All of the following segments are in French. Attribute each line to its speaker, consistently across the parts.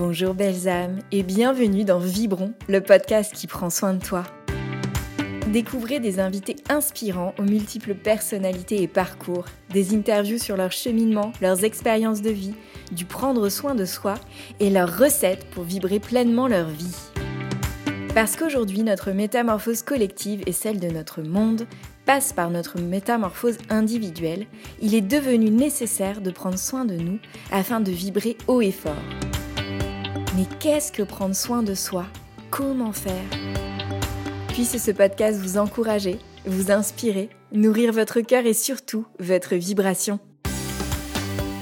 Speaker 1: Bonjour belles âmes et bienvenue dans Vibron, le podcast qui prend soin de toi. Découvrez des invités inspirants aux multiples personnalités et parcours, des interviews sur leur cheminement, leurs expériences de vie, du prendre soin de soi et leurs recettes pour vibrer pleinement leur vie. Parce qu'aujourd'hui, notre métamorphose collective et celle de notre monde passe par notre métamorphose individuelle, il est devenu nécessaire de prendre soin de nous afin de vibrer haut et fort. Mais qu'est-ce que prendre soin de soi? Comment faire? Puisse ce podcast vous encourager, vous inspirer, nourrir votre cœur et surtout votre vibration.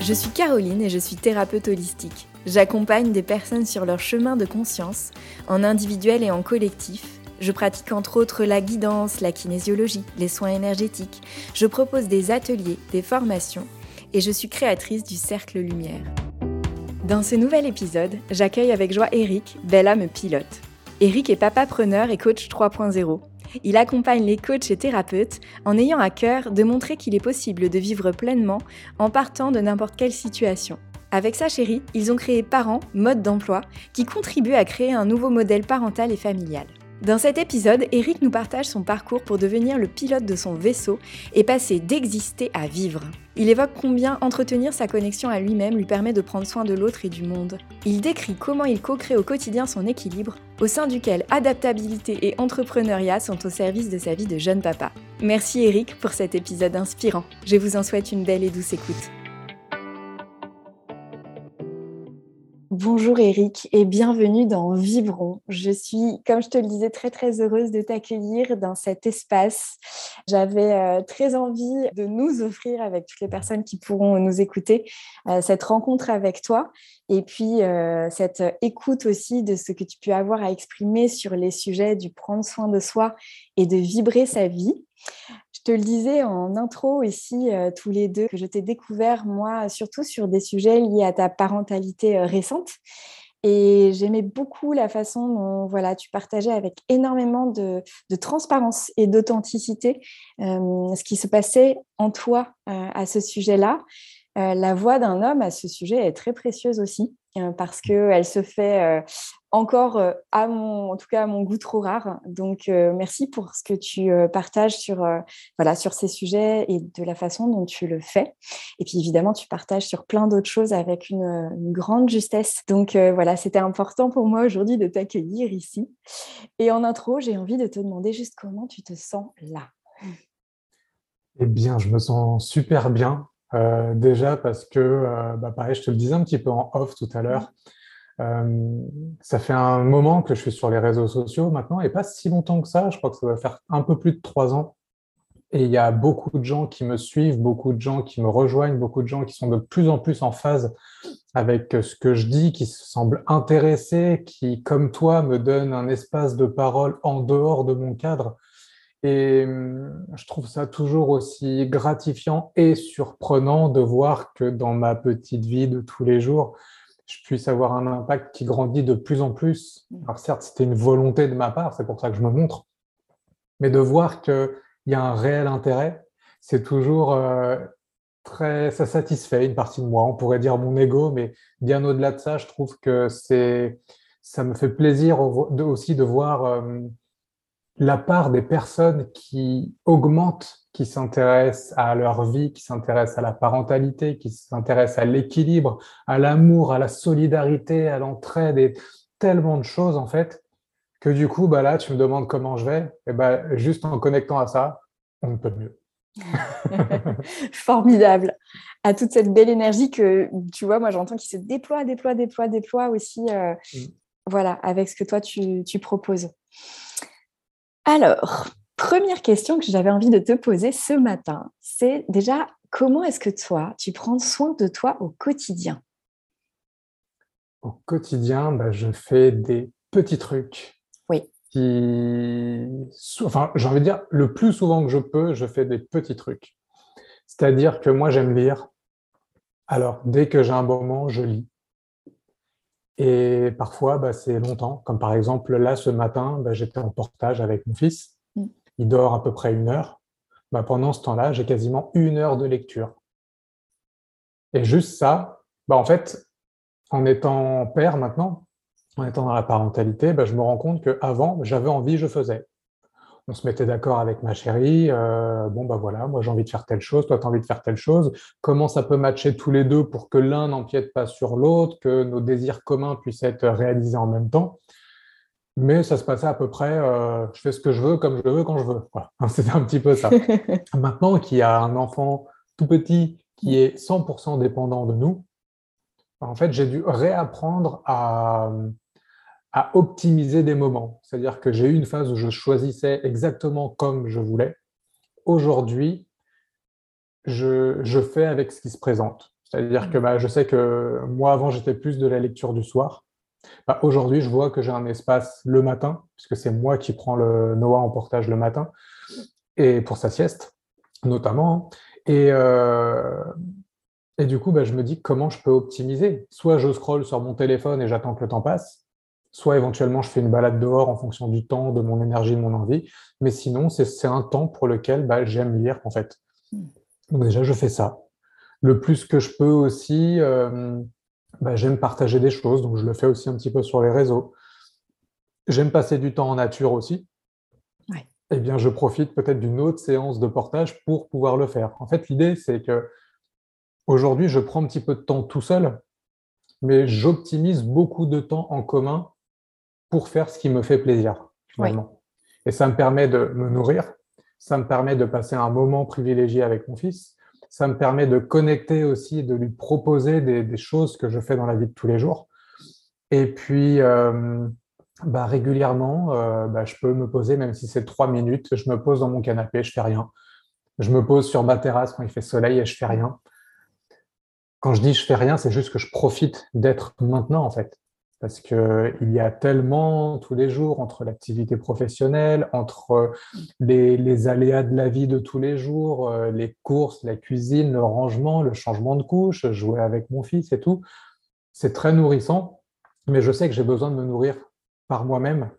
Speaker 1: Je suis Caroline et je suis thérapeute holistique. J'accompagne des personnes sur leur chemin de conscience, en individuel et en collectif, je pratique entre autres la guidance, la kinésiologie, les soins énergétiques. Je propose des ateliers, des formations et je suis créatrice du Cercle Lumière. Dans ce nouvel épisode, j'accueille avec joie Eric, belle âme pilote. Eric est papa preneur et coach 3.0. Il accompagne les coachs et thérapeutes en ayant à cœur de montrer qu'il est possible de vivre pleinement en partant de n'importe quelle situation. Avec sa chérie, ils ont créé Parents, mode d'emploi, qui contribue à créer un nouveau modèle parental et familial. Dans cet épisode, Eric nous partage son parcours pour devenir le pilote de son vaisseau et passer d'exister à vivre. Il évoque combien entretenir sa connexion à lui-même lui permet de prendre soin de l'autre et du monde. Il décrit comment il co-crée au quotidien son équilibre, au sein duquel adaptabilité et entrepreneuriat sont au service de sa vie de jeune papa. Merci Eric pour cet épisode inspirant. Je vous en souhaite une belle et douce écoute. Bonjour Eric et bienvenue dans Vibron. Je suis, comme je te le disais, très très heureuse de t'accueillir dans cet espace. J'avais euh, très envie de nous offrir avec toutes les personnes qui pourront nous écouter euh, cette rencontre avec toi et puis euh, cette écoute aussi de ce que tu peux avoir à exprimer sur les sujets du prendre soin de soi et de vibrer sa vie. Je te le disais en intro ici, euh, tous les deux, que je t'ai découvert, moi, surtout sur des sujets liés à ta parentalité euh, récente. Et j'aimais beaucoup la façon dont voilà, tu partageais avec énormément de, transparence et d'authenticité euh, ce qui se passait en toi à ce sujet-là. la voix d'un homme à ce sujet est très précieuse aussi parce qu'elle se fait encore euh, à mon, en tout cas à mon goût trop rare. Donc euh, merci pour ce que tu euh, partages sur voilà sur ces sujets et de la façon dont tu le fais. Et puis évidemment tu partages sur plein d'autres choses avec une, une grande justesse. Donc voilà c'était important pour moi aujourd'hui de t'accueillir ici. Et en intro j'ai envie de te demander juste comment tu te sens là.
Speaker 2: Eh bien je me sens super bien. déjà parce que, bah pareil, je te le disais un petit peu en off tout à l'heure, euh, ça fait un moment que je suis sur les réseaux sociaux maintenant, et pas si longtemps que ça. Je crois que ça va faire un peu plus de trois ans. Et il y a beaucoup de gens qui me suivent, beaucoup de gens qui me rejoignent, beaucoup de gens qui sont de plus en plus en phase avec ce que je dis, qui se semblent intéressés, qui, comme toi, me donnent un espace de parole en dehors de mon cadre. Et hum, je trouve ça toujours aussi gratifiant et surprenant de voir que dans ma petite vie de tous les jours, je puisse avoir un impact qui grandit de plus en plus. Mm. Alors certes, c'était une volonté de ma part, c'est pour ça que je me montre, mais de voir qu'il y a un réel intérêt, c'est toujours euh, très, ça satisfait une partie de moi. On pourrait dire mon ego, mais bien au-delà de ça, je trouve que c'est, ça me fait plaisir aussi de voir euh, la part des personnes qui augmentent qui s'intéressent à leur vie, qui s'intéressent à la parentalité, qui s'intéressent à l'équilibre, à l'amour, à la solidarité, à l'entraide et tellement de choses en fait que du coup, bah là, tu me demandes comment je vais, et bah, juste en connectant à ça, on ne peut mieux.
Speaker 1: Formidable. À toute cette belle énergie que, tu vois, moi j'entends qui se déploie, déploie, déploie, déploie aussi, euh, mm. voilà, avec ce que toi tu, tu proposes. Alors, première question que j'avais envie de te poser ce matin, c'est déjà comment est-ce que toi, tu prends soin de toi au quotidien?
Speaker 2: Au quotidien, bah, je fais des petits trucs.
Speaker 1: Oui.
Speaker 2: Qui... Enfin, j'ai envie de dire, le plus souvent que je peux, je fais des petits trucs. C'est-à-dire que moi, j'aime lire. Alors, dès que j'ai un moment, je lis. Et parfois, bah, c'est longtemps. Comme par exemple, là, ce matin, bah, j'étais en portage avec mon fils il dort à peu près une heure, bah, pendant ce temps-là, j'ai quasiment une heure de lecture. Et juste ça, bah, en fait, en étant père maintenant, en étant dans la parentalité, bah, je me rends compte qu'avant, j'avais envie, je faisais. On se mettait d'accord avec ma chérie, euh, bon bah voilà, moi j'ai envie de faire telle chose, toi tu as envie de faire telle chose, comment ça peut matcher tous les deux pour que l'un n'empiète pas sur l'autre, que nos désirs communs puissent être réalisés en même temps? Mais ça se passait à peu près, euh, je fais ce que je veux, comme je veux, quand je veux. Voilà. C'était un petit peu ça. Maintenant qu'il y a un enfant tout petit qui est 100% dépendant de nous, en fait, j'ai dû réapprendre à, à optimiser des moments. C'est-à-dire que j'ai eu une phase où je choisissais exactement comme je voulais. Aujourd'hui, je, je, fais avec ce qui se présente. C'est-à-dire que bah, je sais que moi, avant, j'étais plus de la lecture du soir. Bah, Aujourd'hui, je vois que j'ai un espace le matin, puisque c'est moi qui prends le Noah en portage le matin, et pour sa sieste, notamment. Et, euh, et du coup, bah, je me dis comment je peux optimiser. Soit je scrolle sur mon téléphone et j'attends que le temps passe, soit éventuellement je fais une balade dehors en fonction du temps, de mon énergie, de mon envie. Mais sinon, c'est un temps pour lequel bah, j'aime lire en fait. Hmm. Donc déjà, je fais ça. Le plus que je peux aussi, euh, bah, j'aime partager des choses, donc je le fais aussi un petit peu sur les réseaux. J'aime passer du temps en nature aussi. Eh bien, je profite peut-être d'une autre séance de portage pour pouvoir le faire. En fait, l'idée, c'est que aujourd'hui, je prends un petit peu de temps tout seul, mais j'optimise beaucoup de temps en commun pour faire ce qui me fait plaisir, finalement. Et ça me permet de me nourrir, ça me permet de passer un moment privilégié avec mon fils, ça me permet de connecter aussi, de lui proposer des, choses que je fais dans la vie de tous les jours. Et puis, euh, bah, régulièrement, euh, bah, je peux me poser, même si c'est trois minutes, je me pose dans mon canapé, je fais rien. Je me pose sur ma terrasse quand il fait soleil et je fais rien. Quand je dis je fais rien, c'est juste que je profite d'être maintenant, en fait parce qu'il y a tellement tous les jours entre l'activité professionnelle, entre les, aléas de la vie de tous les jours, euh, les courses, la cuisine, le rangement, le changement de couche, jouer avec mon fils et tout. C'est très nourrissant, mais je sais que j'ai besoin de me nourrir par moi-même,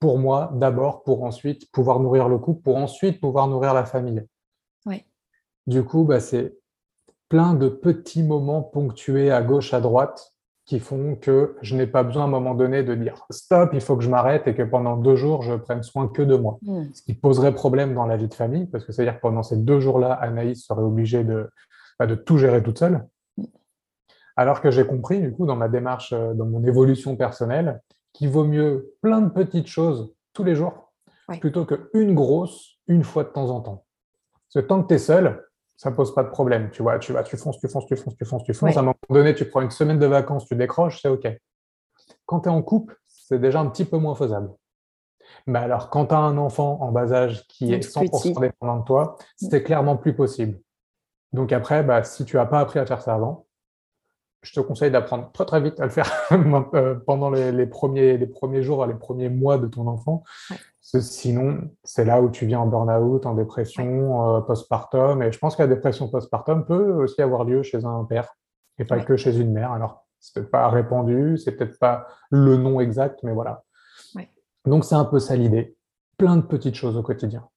Speaker 2: pour moi d'abord, pour ensuite pouvoir nourrir le couple, pour ensuite pouvoir nourrir la famille. Du coup, bah, c'est plein de petits moments ponctués à gauche, à droite, qui font que je n'ai pas besoin à un moment donné de dire stop, il faut que je m'arrête et que pendant deux jours, je prenne soin que de moi. Hmm. Ce qui poserait problème dans la vie de famille, parce que c'est-à-dire que pendant ces deux jours-là, Anaïs serait obligée de, bah, de tout gérer toute seule. Alors que j'ai compris, du coup, dans ma démarche, euh, dans mon évolution personnelle, qu'il vaut mieux plein de petites choses tous les jours plutôt qu'une grosse une fois de temps en temps. Parce que tant que tu es seul, ça pose pas de problème. Tu vois, tu vas, tu fonces, tu fonces, tu fonces, tu fonces, tu fonces. À un moment donné, tu prends une semaine de vacances, tu décroches, c'est OK. Quand tu es en couple, c'est déjà un petit peu moins faisable. Mais alors, quand tu as un enfant en bas âge qui est 100% dépendant de toi, c'est clairement plus possible. Donc après, bah, si tu n'as pas appris à faire ça avant, je te conseille d'apprendre très très vite à le faire euh, pendant les, premiers, les premiers jours, les premiers mois de ton enfant. Sinon, c'est là où tu viens en burn-out, en dépression, euh, postpartum. Et je pense que la dépression postpartum peut aussi avoir lieu chez un père et pas que chez une mère. Alors, c'est peut-être pas répandu, c'est peut-être pas le nom exact, mais voilà. Donc, c'est un peu ça l'idée. Plein de petites choses au quotidien.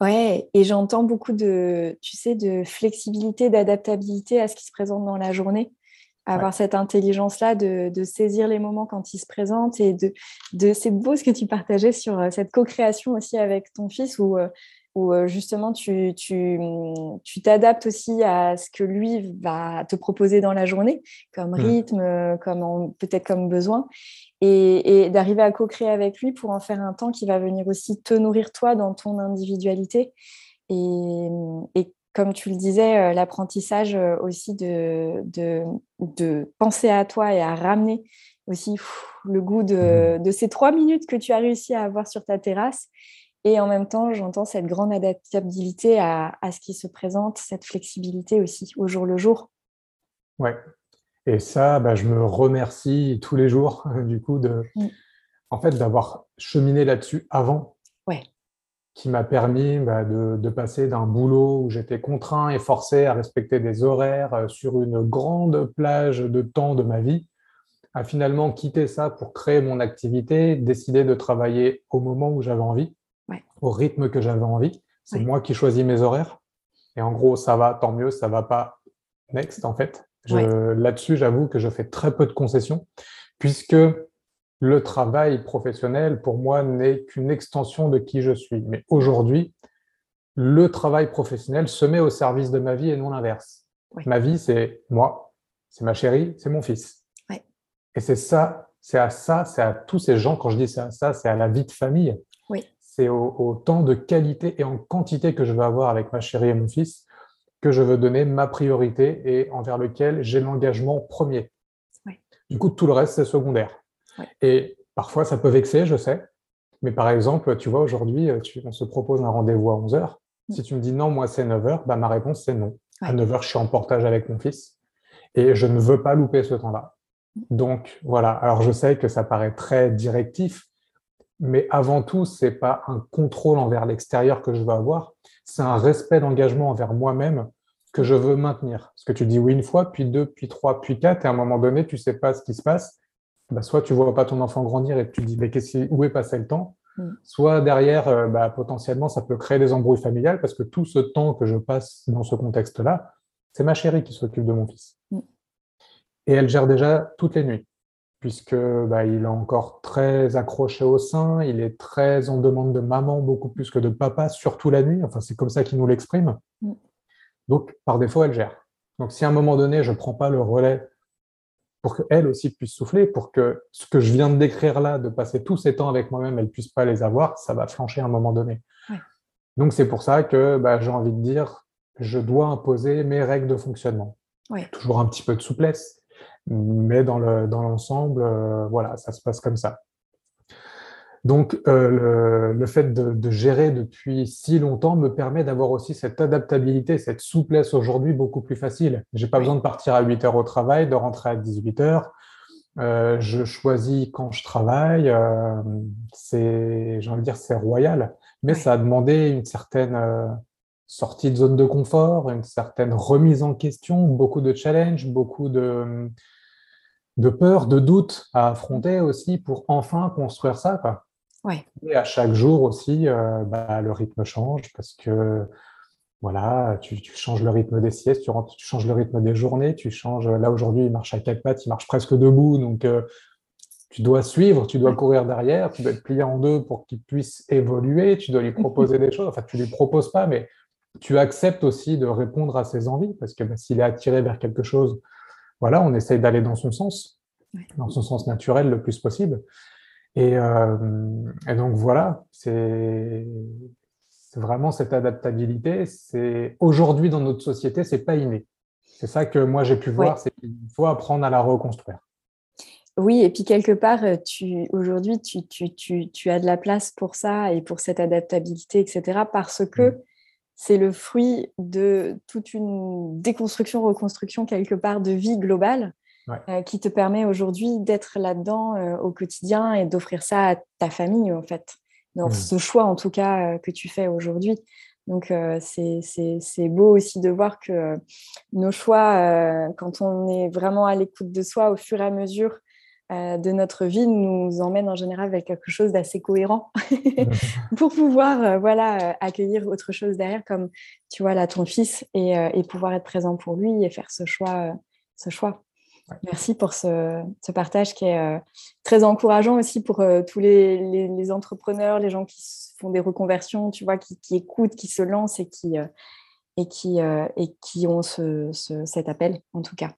Speaker 1: Ouais, et j'entends beaucoup de, tu sais, de flexibilité, d'adaptabilité à ce qui se présente dans la journée. Avoir cette intelligence-là de, saisir les moments quand ils se présentent et de, de c'est beau ce que tu partageais sur euh, cette co-création aussi avec ton fils où, euh, où euh, justement tu, tu, tu t'adaptes aussi à ce que lui va te proposer dans la journée comme mmh. rythme, comme peut-être comme besoin et, d'arriver à co-créer avec lui pour en faire un temps qui va venir aussi te nourrir toi dans ton individualité. Et, comme tu le disais, euh, l'apprentissage euh, aussi de, de, penser à toi et à ramener aussi le goût de, mmh. de, ces trois minutes que tu as réussi à avoir sur ta terrasse. Et en même temps, j'entends cette grande adaptabilité à, à, ce qui se présente, cette flexibilité aussi au jour le jour.
Speaker 2: Ouais, et ça, bah, je me remercie tous les jours, du coup, de, mm. en fait, d'avoir cheminé là-dessus avant. Qui m'a permis bah, de, passer d'un boulot où j'étais contraint et forcé à respecter des horaires euh, sur une grande plage de temps de ma vie, à finalement quitter ça pour créer mon activité, décider de travailler au moment où j'avais envie, au rythme que j'avais envie. C'est moi qui choisis mes horaires. Et en gros, ça va, tant mieux, ça va pas, next en fait. Là-dessus, j'avoue que je fais très peu de concessions, puisque le travail professionnel, pour moi, n'est qu'une extension de qui je suis. Mais aujourd'hui, le travail professionnel se met au service de ma vie et non l'inverse. Ma vie, c'est moi, c'est ma chérie, c'est mon fils. Et c'est ça, c'est à ça, c'est à tous ces gens, quand je dis c'est à ça, c'est à la vie de famille. C'est au, temps de qualité et en quantité que je veux avoir avec ma chérie et mon fils que je veux donner ma priorité et envers lequel j'ai l'engagement premier. Du coup, tout le reste, c'est secondaire. Et parfois, ça peut vexer, je sais. Mais par exemple, tu vois, aujourd'hui, on se propose un rendez-vous à 11h. Mm. Si tu me dis non, moi, c'est 9h, bah, ma réponse, c'est non. À 9h, je suis en portage avec mon fils et je ne veux pas louper ce temps-là. Donc voilà, alors je sais que ça paraît très directif, mais avant tout, c'est pas un contrôle envers l'extérieur que je veux avoir, c'est un respect d'engagement envers moi-même que je veux maintenir. Parce que tu dis oui une fois, puis deux, puis trois, puis quatre, et à un moment donné, tu sais pas ce qui se passe. Bah, soit tu vois pas ton enfant grandir et tu te dis mais où est passé le temps mm. Soit derrière, euh, bah, potentiellement, ça peut créer des embrouilles familiales parce que tout ce temps que je passe dans ce contexte-là, c'est ma chérie qui s'occupe de mon fils. Mm. Et elle gère déjà toutes les nuits, puisque bah, il est encore très accroché au sein, il est très en demande de maman beaucoup plus que de papa, surtout la nuit. Enfin, c'est comme ça qu'il nous l'exprime. Mm. Donc, par défaut, elle gère. Donc, si à un moment donné, je ne prends pas le relais pour qu'elle aussi puisse souffler, pour que ce que je viens de décrire là, de passer tous ces temps avec moi-même, elle ne puisse pas les avoir, ça va flancher à un moment donné. Donc, c'est pour ça que bah, j'ai envie de dire, je dois imposer mes règles de fonctionnement. Toujours un petit peu de souplesse, mais dans l'ensemble, euh, voilà, ça se passe comme ça. Donc, euh, le, fait de, gérer depuis si longtemps me permet d'avoir aussi cette adaptabilité, cette souplesse aujourd'hui beaucoup plus facile. J'ai pas besoin de partir à 8 heures au travail, de rentrer à 18 heures. Euh, je choisis quand je travaille. c'est, j'ai envie de dire, c'est royal, mais ça a demandé une certaine sortie de zone de confort, une certaine remise en question, beaucoup de challenges, beaucoup de de peur, de doute à affronter aussi pour enfin construire ça. Quoi. Et à chaque jour aussi, euh, bah, le rythme change parce que voilà, tu, changes le rythme des siestes, tu, tu, changes le rythme des journées, tu changes. Là aujourd'hui, il marche à quatre pattes, il marche presque debout, donc euh, tu dois suivre, tu dois courir derrière, tu dois être plié en deux pour qu'il puisse évoluer, tu dois lui proposer des choses. Enfin, tu lui proposes pas, mais tu acceptes aussi de répondre à ses envies parce que bah, s'il est attiré vers quelque chose, voilà, on essaye d'aller dans son sens, dans son sens naturel le plus possible. Et, euh, donc voilà, c'est vraiment cette adaptabilité. C'est aujourd'hui dans notre société, c'est pas inné. C'est ça que moi j'ai pu voir, c'est qu'il faut apprendre à la reconstruire.
Speaker 1: Oui, et puis quelque part, tu, aujourd'hui, tu, tu, tu, tu, as de la place pour ça et pour cette adaptabilité, etc. Parce que mmh c'est le fruit de toute une déconstruction, reconstruction quelque part de vie globale euh, qui te permet aujourd'hui d'être là-dedans euh, au quotidien et d'offrir ça à ta famille en fait. Dans mmh. ce choix en tout cas euh, que tu fais aujourd'hui. Donc c'est beau aussi de voir que nos choix, quand on est vraiment à l'écoute de soi au fur et à mesure euh, de notre vie nous emmène en général vers quelque chose d'assez cohérent pour pouvoir euh, voilà, euh, accueillir autre chose derrière, comme tu vois là ton fils, et, pouvoir être présent pour lui et faire ce choix. ce choix. Merci pour ce, partage qui est très encourageant aussi pour tous les, entrepreneurs, les gens qui font des reconversions, tu vois, qui, écoutent, qui se lancent et qui, et qui, et qui ont cet appel, en tout cas.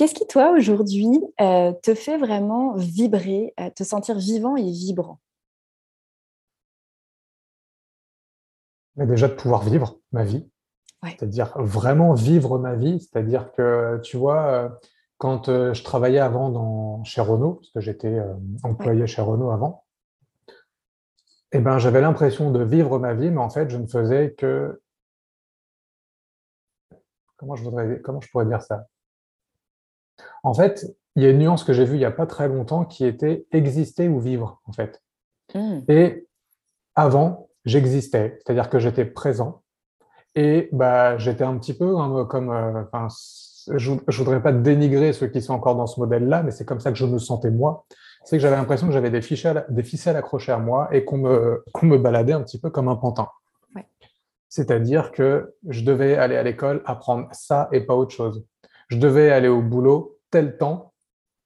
Speaker 1: Qu'est-ce qui, toi, aujourd'hui, euh, te fait vraiment vibrer, euh, te sentir vivant et vibrant?
Speaker 2: Déjà de pouvoir vivre ma vie, c'est-à-dire vraiment vivre ma vie, c'est-à-dire que, tu vois, euh, quand je travaillais avant dans, chez Renault, parce que j'étais employé chez Renault avant, eh ben, j'avais l'impression de vivre ma vie, mais en fait, je ne faisais que... Comment je, voudrais... Comment je pourrais dire ça? En fait, il y a une nuance que j'ai vue il n'y a pas très longtemps qui était exister ou vivre, en fait. Hmm. Et avant, j'existais, c'est-à-dire que j'étais présent. Et bah, j'étais un petit peu hein, comme. Euh, je ne voudrais pas dénigrer ceux qui sont encore dans ce modèle-là, mais c'est comme ça que je me sentais moi. C'est que j'avais l'impression que j'avais des ficelles, des ficelles accrochées à moi et qu'on me, me baladait un petit peu comme un pantin. C'est-à-dire que je devais aller à l'école apprendre ça et pas autre chose. Je devais aller au boulot tel temps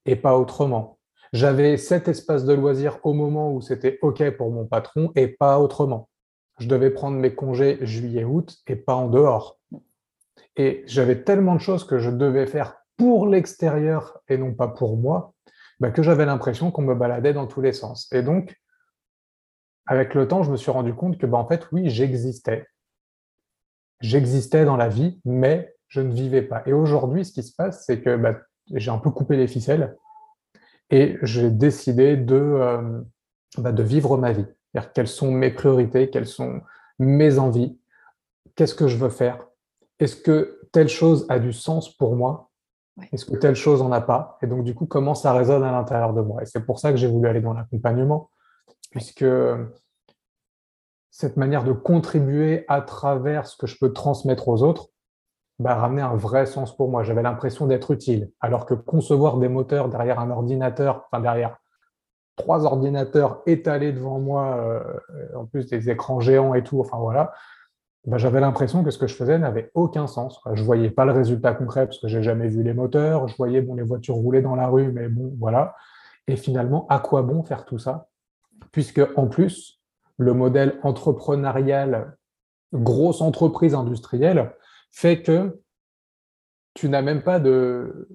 Speaker 2: et pas autrement. J'avais cet espace de loisir au moment où c'était OK pour mon patron et pas autrement. Je devais prendre mes congés juillet-août et pas en dehors. Et j'avais tellement de choses que je devais faire pour l'extérieur et non pas pour moi, bah, que j'avais l'impression qu'on me baladait dans tous les sens. Et donc, avec le temps, je me suis rendu compte que, bah, en fait, oui, j'existais. J'existais dans la vie, mais je ne vivais pas. Et aujourd'hui, ce qui se passe, c'est que bah, j'ai un peu coupé les ficelles et j'ai décidé de, euh, de vivre ma vie. Quelles sont mes priorités, quelles sont mes envies, qu'est-ce que je veux faire, est-ce que telle chose a du sens pour moi, est-ce que telle chose n'en a pas, et donc du coup, comment ça résonne à l'intérieur de moi? Et c'est pour ça que j'ai voulu aller dans l'accompagnement, puisque cette manière de contribuer à travers ce que je peux transmettre aux autres, bah, ramener un vrai sens pour moi. J'avais l'impression d'être utile, alors que concevoir des moteurs derrière un ordinateur, enfin derrière trois ordinateurs étalés devant moi, euh, en plus des écrans géants et tout, enfin voilà, bah, j'avais l'impression que ce que je faisais n'avait aucun sens. Je ne voyais pas le résultat concret parce que j'ai jamais vu les moteurs, je voyais bon, les voitures rouler dans la rue, mais bon, voilà. Et finalement, à quoi bon faire tout ça? Puisque en plus, le modèle entrepreneurial, grosse entreprise industrielle, fait que tu n'as même pas de,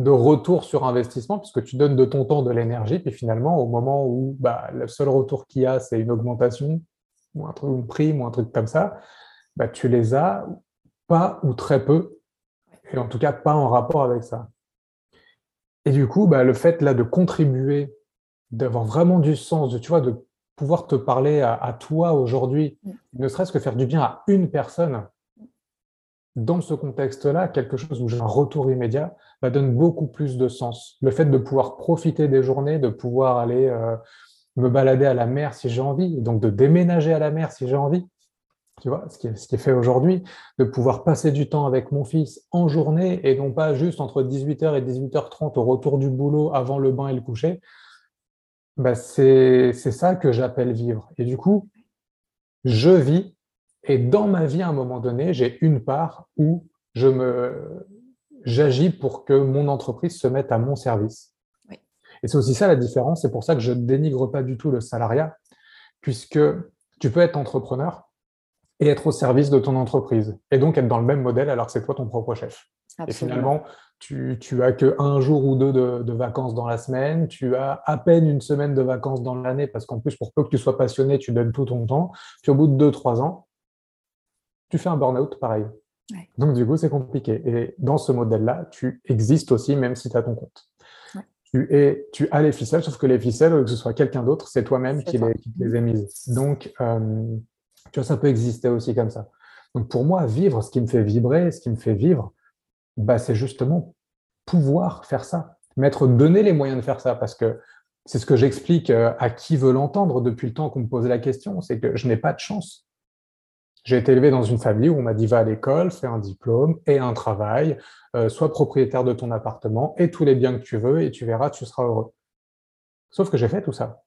Speaker 2: de retour sur investissement puisque tu donnes de ton temps, de l'énergie, puis finalement, au moment où bah, le seul retour qu'il y a, c'est une augmentation ou un truc, une prime ou un truc comme ça, bah, tu les as pas ou très peu, et en tout cas pas en rapport avec ça. Et du coup, bah, le fait là de contribuer, d'avoir vraiment du sens, de, tu vois, de pouvoir te parler à toi aujourd'hui, ne serait-ce que faire du bien à une personne, dans ce contexte-là, quelque chose où j'ai un retour immédiat va donne beaucoup plus de sens. Le fait de pouvoir profiter des journées, de pouvoir aller euh, me balader à la mer si j'ai envie, donc de déménager à la mer si j'ai envie, tu vois, ce qui est, ce qui fait aujourd'hui, de pouvoir passer du temps avec mon fils en journée et non pas juste entre 18h et 18h30 au retour du boulot avant le bain et le coucher, bah c'est ça que j'appelle vivre. Et du coup, je vis et dans ma vie, à un moment donné, j'ai une part où je me, j'agis pour que mon entreprise se mette à mon service. Et c'est aussi ça la différence. C'est pour ça que je ne dénigre pas du tout le salariat, puisque tu peux être entrepreneur et être au service de ton entreprise, et donc être dans le même modèle alors que c'est toi ton propre chef. Et finalement, tu, tu as que un jour ou deux de, de, vacances dans la semaine, tu as à peine une semaine de vacances dans l'année, parce qu'en plus, pour peu que tu sois passionné, tu donnes tout ton temps. Puis au bout de deux, trois ans, tu fais un burn-out pareil. Donc, du coup, c'est compliqué. Et dans ce modèle-là, tu existes aussi, même si tu as ton compte. Tu, es, tu as les ficelles, sauf que les ficelles, que ce soit quelqu'un d'autre, c'est toi-même qui, les, qui les mises. Donc, euh, tu vois, ça peut exister aussi comme ça. Donc, pour moi, vivre, ce qui me fait vibrer, ce qui me fait vivre, bah, c'est justement pouvoir faire ça, m'être donné les moyens de faire ça, parce que c'est ce que j'explique euh, à qui veut l'entendre depuis le temps qu'on me pose la question, c'est que je n'ai pas de chance. J'ai été élevé dans une famille où on m'a dit va à l'école, fais un diplôme et un travail, euh, sois propriétaire de ton appartement et tous les biens que tu veux et tu verras, tu seras heureux. Sauf que j'ai fait tout ça.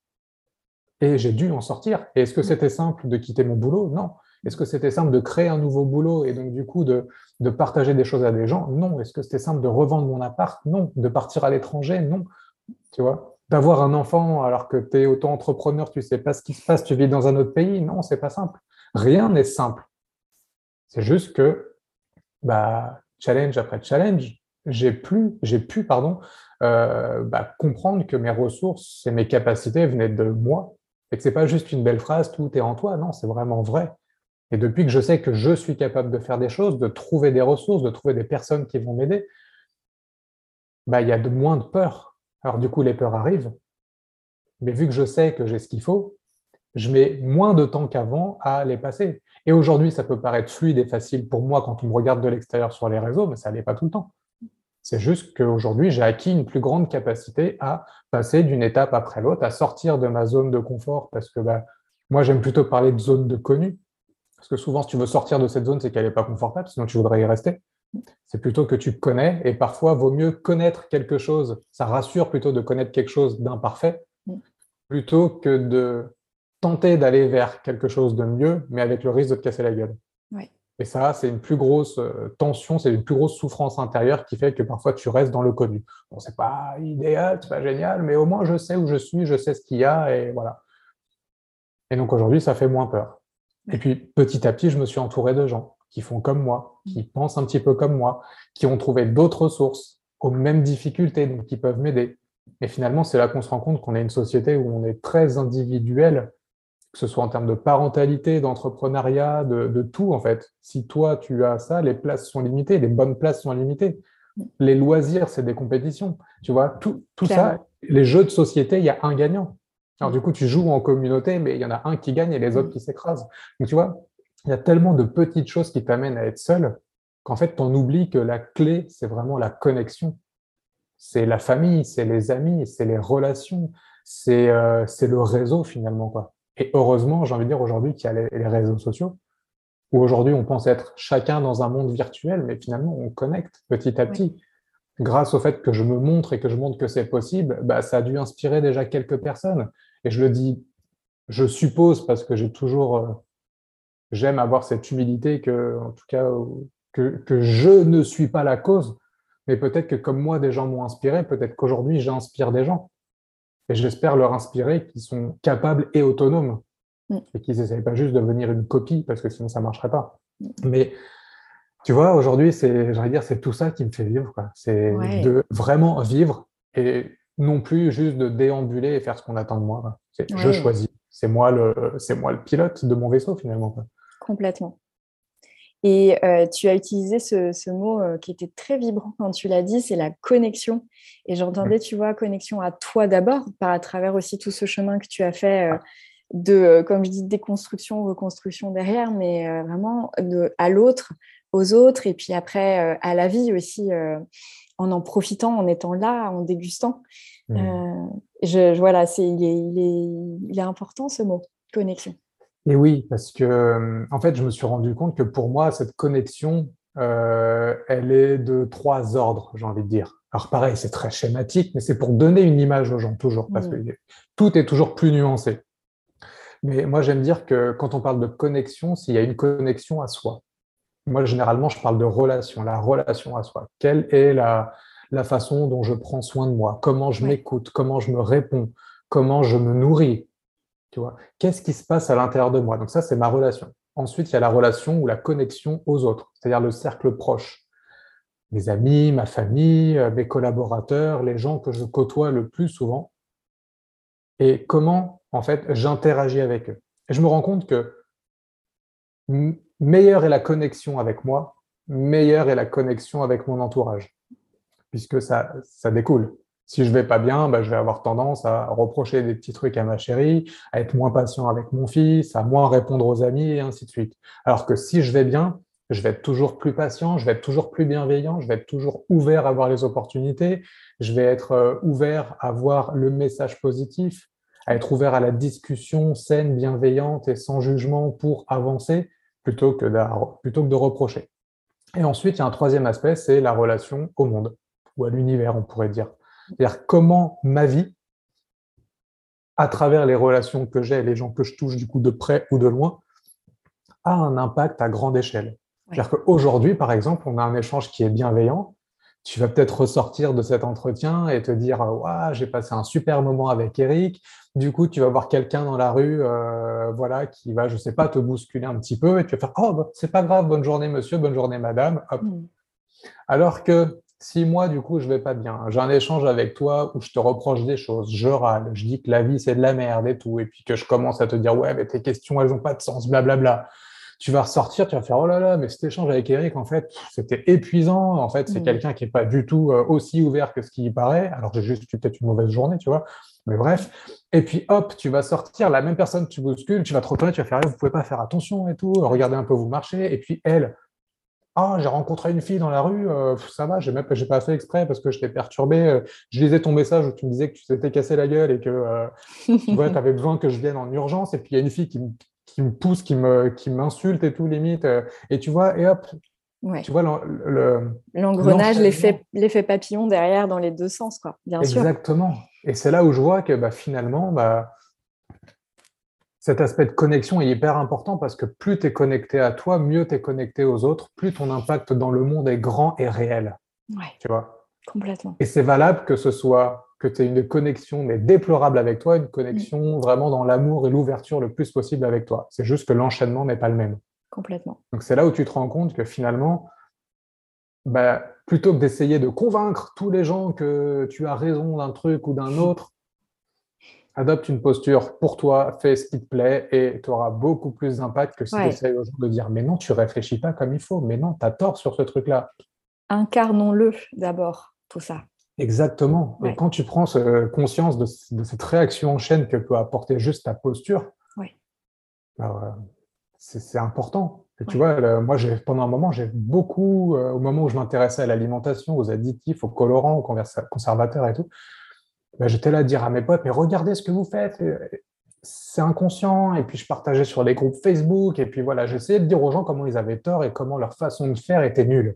Speaker 2: Et j'ai dû en sortir. Et est-ce que c'était simple de quitter mon boulot? Non. Est-ce que c'était simple de créer un nouveau boulot et donc du coup de, de partager des choses à des gens? Non. Est-ce que c'était simple de revendre mon appart? Non. De partir à l'étranger? Non. Tu vois? D'avoir un enfant alors que tu es auto-entrepreneur, tu sais pas ce qui se passe, tu vis dans un autre pays? Non, c'est pas simple. Rien n'est simple. C'est juste que, bah, challenge après challenge, j'ai pu, j'ai pu, pardon, euh, bah, comprendre que mes ressources et mes capacités venaient de moi et que c'est pas juste une belle phrase, tout est en toi. Non, c'est vraiment vrai. Et depuis que je sais que je suis capable de faire des choses, de trouver des ressources, de trouver des personnes qui vont m'aider, bah, il y a de moins de peur. Alors du coup, les peurs arrivent. Mais vu que je sais que j'ai ce qu'il faut, je mets moins de temps qu'avant à les passer. Et aujourd'hui, ça peut paraître fluide et facile pour moi quand on me regarde de l'extérieur sur les réseaux, mais ça n'est pas tout le temps. C'est juste qu'aujourd'hui, j'ai acquis une plus grande capacité à passer d'une étape après l'autre, à sortir de ma zone de confort, parce que bah, moi, j'aime plutôt parler de zone de connu. Parce que souvent, si tu veux sortir de cette zone, c'est qu'elle n'est pas confortable, sinon tu voudrais y rester. C'est plutôt que tu connais, et parfois, vaut mieux connaître quelque chose. Ça rassure plutôt de connaître quelque chose d'imparfait, plutôt que de tenter d'aller vers quelque chose de mieux, mais avec le risque de te casser la gueule. Et ça, c'est une plus grosse euh, tension, c'est une plus grosse souffrance intérieure qui fait que parfois tu restes dans le connu. Bon, c'est pas idéal, c'est pas génial, mais au moins je sais où je suis, je sais ce qu'il y a et voilà. Et donc aujourd'hui, ça fait moins peur. Et puis petit à petit, je me suis entouré de gens qui font comme moi, qui pensent un petit peu comme moi, qui ont trouvé d'autres sources aux mêmes difficultés, donc qui peuvent m'aider. Et finalement, c'est là qu'on se rend compte qu'on est une société où on est très individuel que ce soit en termes de parentalité, d'entrepreneuriat, de, tout en fait. Si toi tu as ça, les places sont limitées, les bonnes places sont limitées. Les loisirs, c'est des compétitions. Tu vois, tout, tout ça, les jeux de société, il y a un gagnant. Alors du coup, tu joues en communauté, mais il y en a un qui gagne et les autres qui s'écrasent. Donc tu vois, il y a tellement de petites choses qui t'amènent à être seul qu'en fait, tu en oublies que la clé, c'est vraiment la connexion. C'est la famille, c'est les amis, c'est les relations, c'est euh, le réseau finalement. quoi. Et heureusement, j'ai envie de dire aujourd'hui qu'il y a les, réseaux sociaux, où aujourd'hui on pense être chacun dans un monde virtuel, mais finalement on connecte petit à petit. Grâce au fait que je me montre et que je montre que c'est possible, bah, ça a dû inspirer déjà quelques personnes. Et je le dis, je suppose, parce que j'ai toujours, euh, j'aime avoir cette humilité que, en tout cas, que, que je ne suis pas la cause, mais peut-être que comme moi, des gens m'ont inspiré, peut-être qu'aujourd'hui, j'inspire des gens. Et j'espère leur inspirer qu'ils sont capables et autonomes et qu'ils n'essayent pas juste de devenir une copie parce que sinon ça ne marcherait pas. Mais tu vois, aujourd'hui, c'est, j'allais dire, c'est tout ça qui me fait vivre. C'est de vraiment vivre et non plus juste de déambuler et faire ce qu'on attend de moi. Je choisis. C'est moi, le, c'est moi le pilote de mon vaisseau finalement.
Speaker 1: Complètement. Et euh, tu as utilisé ce, mot euh, qui était très vibrant quand tu l'as dit, c'est la connexion. Et j'entendais, tu vois, connexion à toi d'abord, par à travers aussi tout ce chemin que tu as fait euh, de, comme je dis, déconstruction, reconstruction derrière, mais vraiment de, à l'autre, aux autres, et puis après à la vie aussi, en en profitant, en étant là, en dégustant. Mmh. Je, voilà, c'est, il, est, il, est, il est important ce mot, connexion.
Speaker 2: Et oui, parce que en fait, je me suis rendu compte que pour moi, cette connexion, euh, elle est de trois ordres, j'ai envie de dire. Alors pareil, c'est très schématique, mais c'est pour donner une image aux gens toujours, parce que mmh. tout est toujours plus nuancé. Mais moi, j'aime dire que quand on parle de connexion, s'il y a une connexion à soi. Moi, généralement, je parle de relation, la relation à soi. Quelle est la, la façon dont je prends soin de moi? Comment je m'écoute? Comment je me réponds? Comment je me nourris? Qu'est-ce qui se passe à l'intérieur de moi? Donc ça, c'est ma relation. Ensuite, il y a la relation ou la connexion aux autres, c'est-à-dire le cercle proche. Mes amis, ma famille, euh, mes collaborateurs, les gens que je côtoie le plus souvent. Et comment, en fait, j'interagis avec eux? Et je me rends compte que meilleure est la connexion avec moi, meilleure est la connexion avec mon entourage, puisque ça, ça découle. Si je vais pas bien, bah, je vais avoir tendance à reprocher des petits trucs à ma chérie, à être moins patient avec mon fils, à moins répondre aux amis et ainsi de suite. Alors que si je vais bien, je vais être toujours plus patient, je vais être toujours plus bienveillant, je vais être toujours ouvert à voir les opportunités, je vais être euh, ouvert à voir le message positif, à être ouvert à la discussion saine, bienveillante et sans jugement pour avancer plutôt que plutôt que de reprocher. Et ensuite, il y a un troisième aspect, c'est la relation au monde ou à l'univers, on pourrait dire. C'est-à-dire comment ma vie, à travers les relations que j'ai, les gens que je touche du coup de près ou de loin, a un impact à grande échelle. C'est-à-dire qu'aujourd'hui, par exemple, on a un échange qui est bienveillant. Tu vas peut-être ressortir de cet entretien et te dire Waouh, j'ai passé un super moment avec Eric. Du coup, tu vas voir quelqu'un dans la rue euh, voilà, qui va, je ne sais pas, te bousculer un petit peu et tu vas faire Oh, bah, c'est pas grave, bonne journée monsieur, bonne journée madame. Mm. Alors que si moi, du coup, je vais pas bien, j'ai un échange avec toi où je te reproche des choses, je râle, je dis que la vie, c'est de la merde et tout, et puis que je commence à te dire, ouais, mais tes questions, elles n'ont pas de sens, blablabla. Tu vas ressortir, tu vas faire, oh là là, mais cet échange avec Eric, en fait, c'était épuisant. En fait, c'est mmh. quelqu'un qui n'est pas du tout euh, aussi ouvert que ce qui paraît. Alors, j'ai juste eu peut-être une mauvaise journée, tu vois. Mais bref. Et puis, hop, tu vas sortir, la même personne, tu bouscules, tu vas te retourner, tu vas faire, vous pouvez pas faire attention et tout, regardez un peu vous marcher. Et puis, elle, ah, j'ai rencontré une fille dans la rue, euh, ça va, j'ai même j'ai pas fait exprès parce que je t'ai perturbé. Euh, je lisais ton message où tu me disais que tu t'étais cassé la gueule et que euh, tu avais besoin que je vienne en urgence. Et puis il y a une fille qui, me pousse, qui me qui m'insulte et tout limite. et tu vois, et hop, tu vois
Speaker 1: l'engrenage, l'effet papillon derrière dans les deux sens, quoi. Bien
Speaker 2: Exactement. Et c'est là où je vois que bah, finalement, bah, cet aspect de connexion est hyper important parce que plus tu es connecté à toi, mieux tu es connecté aux autres, plus ton impact dans le monde est grand et réel.
Speaker 1: Ouais.
Speaker 2: Tu vois?
Speaker 1: Complètement.
Speaker 2: Et c'est valable que ce soit que tu aies une connexion, mais déplorable avec toi, une connexion vraiment dans l'amour et l'ouverture le plus possible avec toi. C'est juste que l'enchaînement n'est pas le même.
Speaker 1: Complètement.
Speaker 2: Donc c'est là où tu te rends compte que finalement, bah, plutôt que d'essayer de convaincre tous les gens que tu as raison d'un truc ou d'un autre, adopte une posture pour toi, fais ce qui te plaît et tu auras beaucoup plus d'impact que si tu essayes aux gens de dire mais non, tu réfléchis pas comme il faut, mais non, tu as tort sur ce truc-là.
Speaker 1: Incarnons-le d'abord, tout ça.
Speaker 2: Exactement. Et quand tu prends conscience de, cette réaction en chaîne que peut apporter juste ta posture, bah, c'est important. Et tu vois, moi, pendant un moment, j'ai beaucoup, euh, au moment où je m'intéressais à l'alimentation, aux additifs, aux colorants, aux conservateurs et tout, bah, j'étais là à dire à mes potes, mais regardez ce que vous faites, c'est inconscient. Et puis je partageais sur les groupes Facebook, et puis voilà, j'essayais de dire aux gens comment ils avaient tort et comment leur façon de faire était nulle.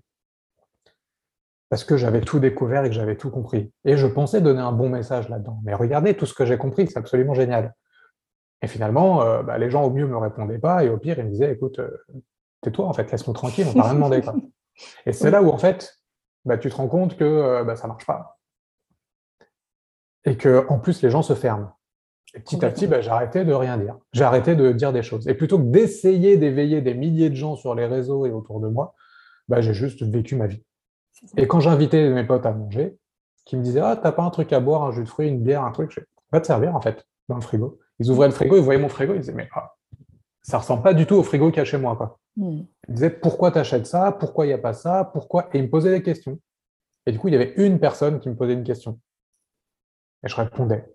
Speaker 2: Parce que j'avais tout découvert et que j'avais tout compris. Et je pensais donner un bon message là-dedans. Mais regardez tout ce que j'ai compris, c'est absolument génial. Et finalement, euh, bah, les gens au mieux me répondaient pas, et au pire, ils me disaient, écoute, euh, tais-toi, en fait, laisse-nous tranquille, on t'a rien demandé. Et c'est là où, en fait, bah, tu te rends compte que euh, bah, ça marche pas et que en plus les gens se ferment. Et petit à petit, bah, j'ai arrêté de rien dire. J'ai arrêté de dire des choses. Et plutôt que d'essayer d'éveiller des milliers de gens sur les réseaux et autour de moi, bah, j'ai juste vécu ma vie. Et quand j'invitais mes potes à manger, qui me disaient Ah, t'as pas un truc à boire, un jus de fruits, une bière, un truc, je va te servir en fait, dans le frigo. Ils ouvraient le frigo, ils voyaient mon frigo, ils disaient Mais ah, ça ressemble pas du tout au frigo qu'il y a chez moi. Quoi. Hmm. Ils disaient Pourquoi t'achètes ça? Pourquoi il n'y a pas ça? Pourquoi? Et ils me posaient des questions. Et du coup, il y avait une personne qui me posait une question. Et je répondais.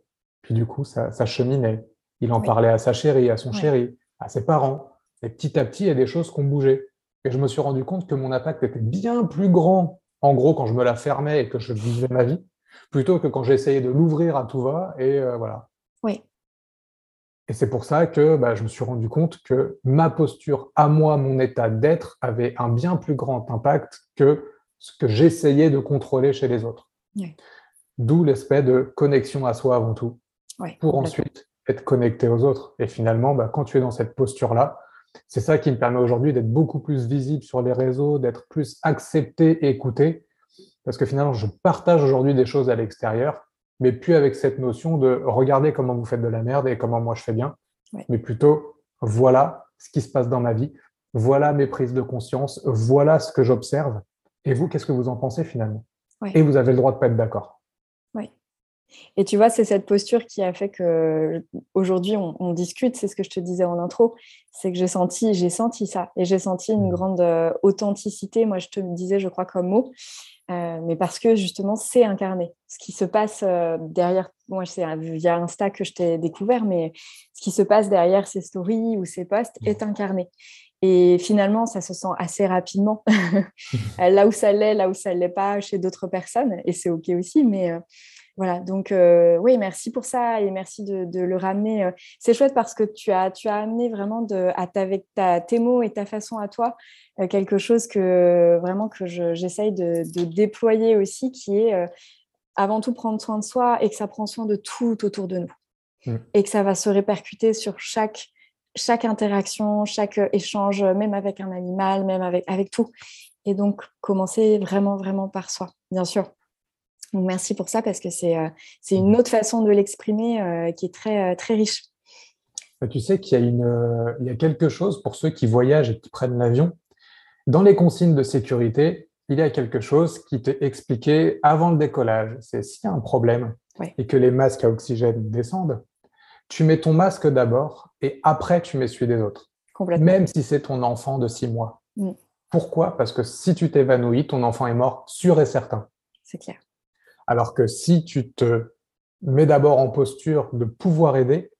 Speaker 2: Puis du coup, ça, cheminait. Il en parlait à sa chérie, à son chéri, à ses parents. Et petit à petit, il y a des choses qui ont bougé. Et je me suis rendu compte que mon impact était bien plus grand, en gros, quand je me la fermais et que je vivais ma vie, plutôt que quand j'essayais de l'ouvrir à tout va. Et euh, voilà.
Speaker 1: Oui.
Speaker 2: Et c'est pour ça que bah, je me suis rendu compte que ma posture à moi, mon état d'être, avait un bien plus grand impact que ce que j'essayais de contrôler chez les autres. Oui. D'où l'aspect de connexion à soi avant tout, pour ensuite être connecté aux autres. Et finalement, bah, quand tu es dans cette posture-là, c'est ça qui me permet aujourd'hui d'être beaucoup plus visible sur les réseaux, d'être plus accepté et écouté, parce que finalement, je partage aujourd'hui des choses à l'extérieur, mais plus avec cette notion de regarder comment vous faites de la merde et comment moi je fais bien, mais plutôt voilà ce qui se passe dans ma vie, voilà mes prises de conscience, voilà ce que j'observe, et vous, qu'est-ce que vous en pensez finalement? Et vous avez le droit de pas être d'accord.
Speaker 1: Et tu vois, c'est cette posture qui a fait que aujourd'hui on, discute. C'est ce que je te disais en intro, c'est que j'ai senti, j'ai senti ça, et j'ai senti une mmh. grande euh, authenticité. Moi, je te disais, je crois comme mot, euh, mais parce que justement, c'est incarné. Ce qui se passe euh, derrière, moi, c'est via Insta que je t'ai découvert, mais ce qui se passe derrière ces stories ou ces posts mmh. est incarné. Et finalement, ça se sent assez rapidement, là où ça l'est, là où ça ne l'est pas chez d'autres personnes, et c'est OK aussi, mais voilà, donc euh, oui, merci pour ça et merci de, le ramener. C'est chouette parce que tu as, tu as amené vraiment de, à avec ta, tes mots et ta façon à toi euh, quelque chose que vraiment que j'essaye de, déployer aussi, qui est avant tout prendre soin de soi et que ça prend soin de tout autour de nous. Mmh. Et que ça va se répercuter sur chaque, chaque interaction, chaque échange, même avec un animal, même avec, avec tout. Et donc, commencer vraiment, vraiment par soi, bien sûr. Donc, merci pour ça parce que c'est euh, une autre façon de l'exprimer euh, qui est très, euh, très riche.
Speaker 2: Bah, tu sais qu'il y, a une, il y a quelque chose pour ceux qui voyagent et qui prennent l'avion. Dans les consignes de sécurité, il y a quelque chose qui t'est expliqué avant le décollage. C'est s'il y a un problème et que les masques à oxygène descendent, tu mets ton masque d'abord et après tu mets celui des autres. Même si c'est ton enfant de six mois. Mm. Pourquoi? Parce que si tu t'évanouis, ton enfant est mort, sûr et certain.
Speaker 1: C'est clair.
Speaker 2: Alors que si tu te mets d'abord en posture de pouvoir aider,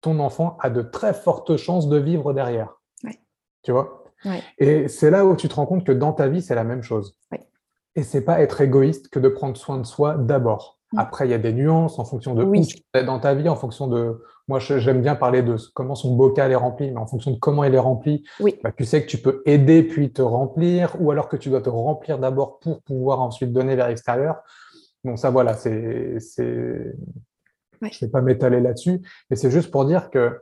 Speaker 2: ton enfant a de très fortes chances de vivre derrière. Tu vois? Et c'est là où tu te rends compte que dans ta vie, c'est la même chose. Et c'est pas être égoïste que de prendre soin de soi d'abord. Après, il y a des nuances en fonction de où tu es dans ta vie, en fonction de. Moi, j'aime bien parler de comment son bocal est rempli, mais en fonction de comment il est rempli, bah, tu sais que tu peux aider puis te remplir, ou alors que tu dois te remplir d'abord pour pouvoir ensuite donner vers l'extérieur. Bon, ça, voilà, c'est. Je ne vais pas m'étaler là-dessus, mais c'est juste pour dire que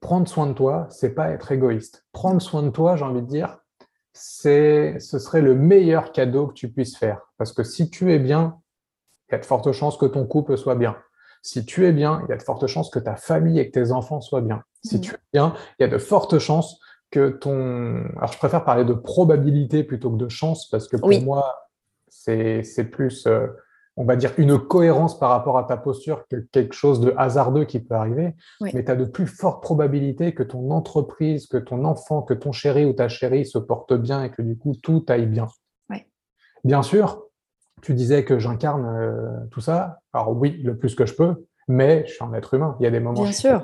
Speaker 2: prendre soin de toi, c'est pas être égoïste. Prendre soin de toi, j'ai envie de dire, c'est, ce serait le meilleur cadeau que tu puisses faire. Parce que si tu es bien, il y a de fortes chances que ton couple soit bien. Si tu es bien, il y a de fortes chances que ta famille et que tes enfants soient bien. Si mmh. tu es bien, il y a de fortes chances que ton... Alors, je préfère parler de probabilité plutôt que de chance, parce que pour moi, c'est plus, euh, on va dire, une cohérence par rapport à ta posture que quelque chose de hasardeux qui peut arriver. Mais tu as de plus fortes probabilités que ton entreprise, que ton enfant, que ton chéri ou ta chérie se porte bien et que du coup, tout aille bien. Bien sûr, tu disais que j'incarne euh, tout ça. Alors oui, le plus que je peux, mais je suis un être humain. Il y a des moments,
Speaker 1: Bien sûr.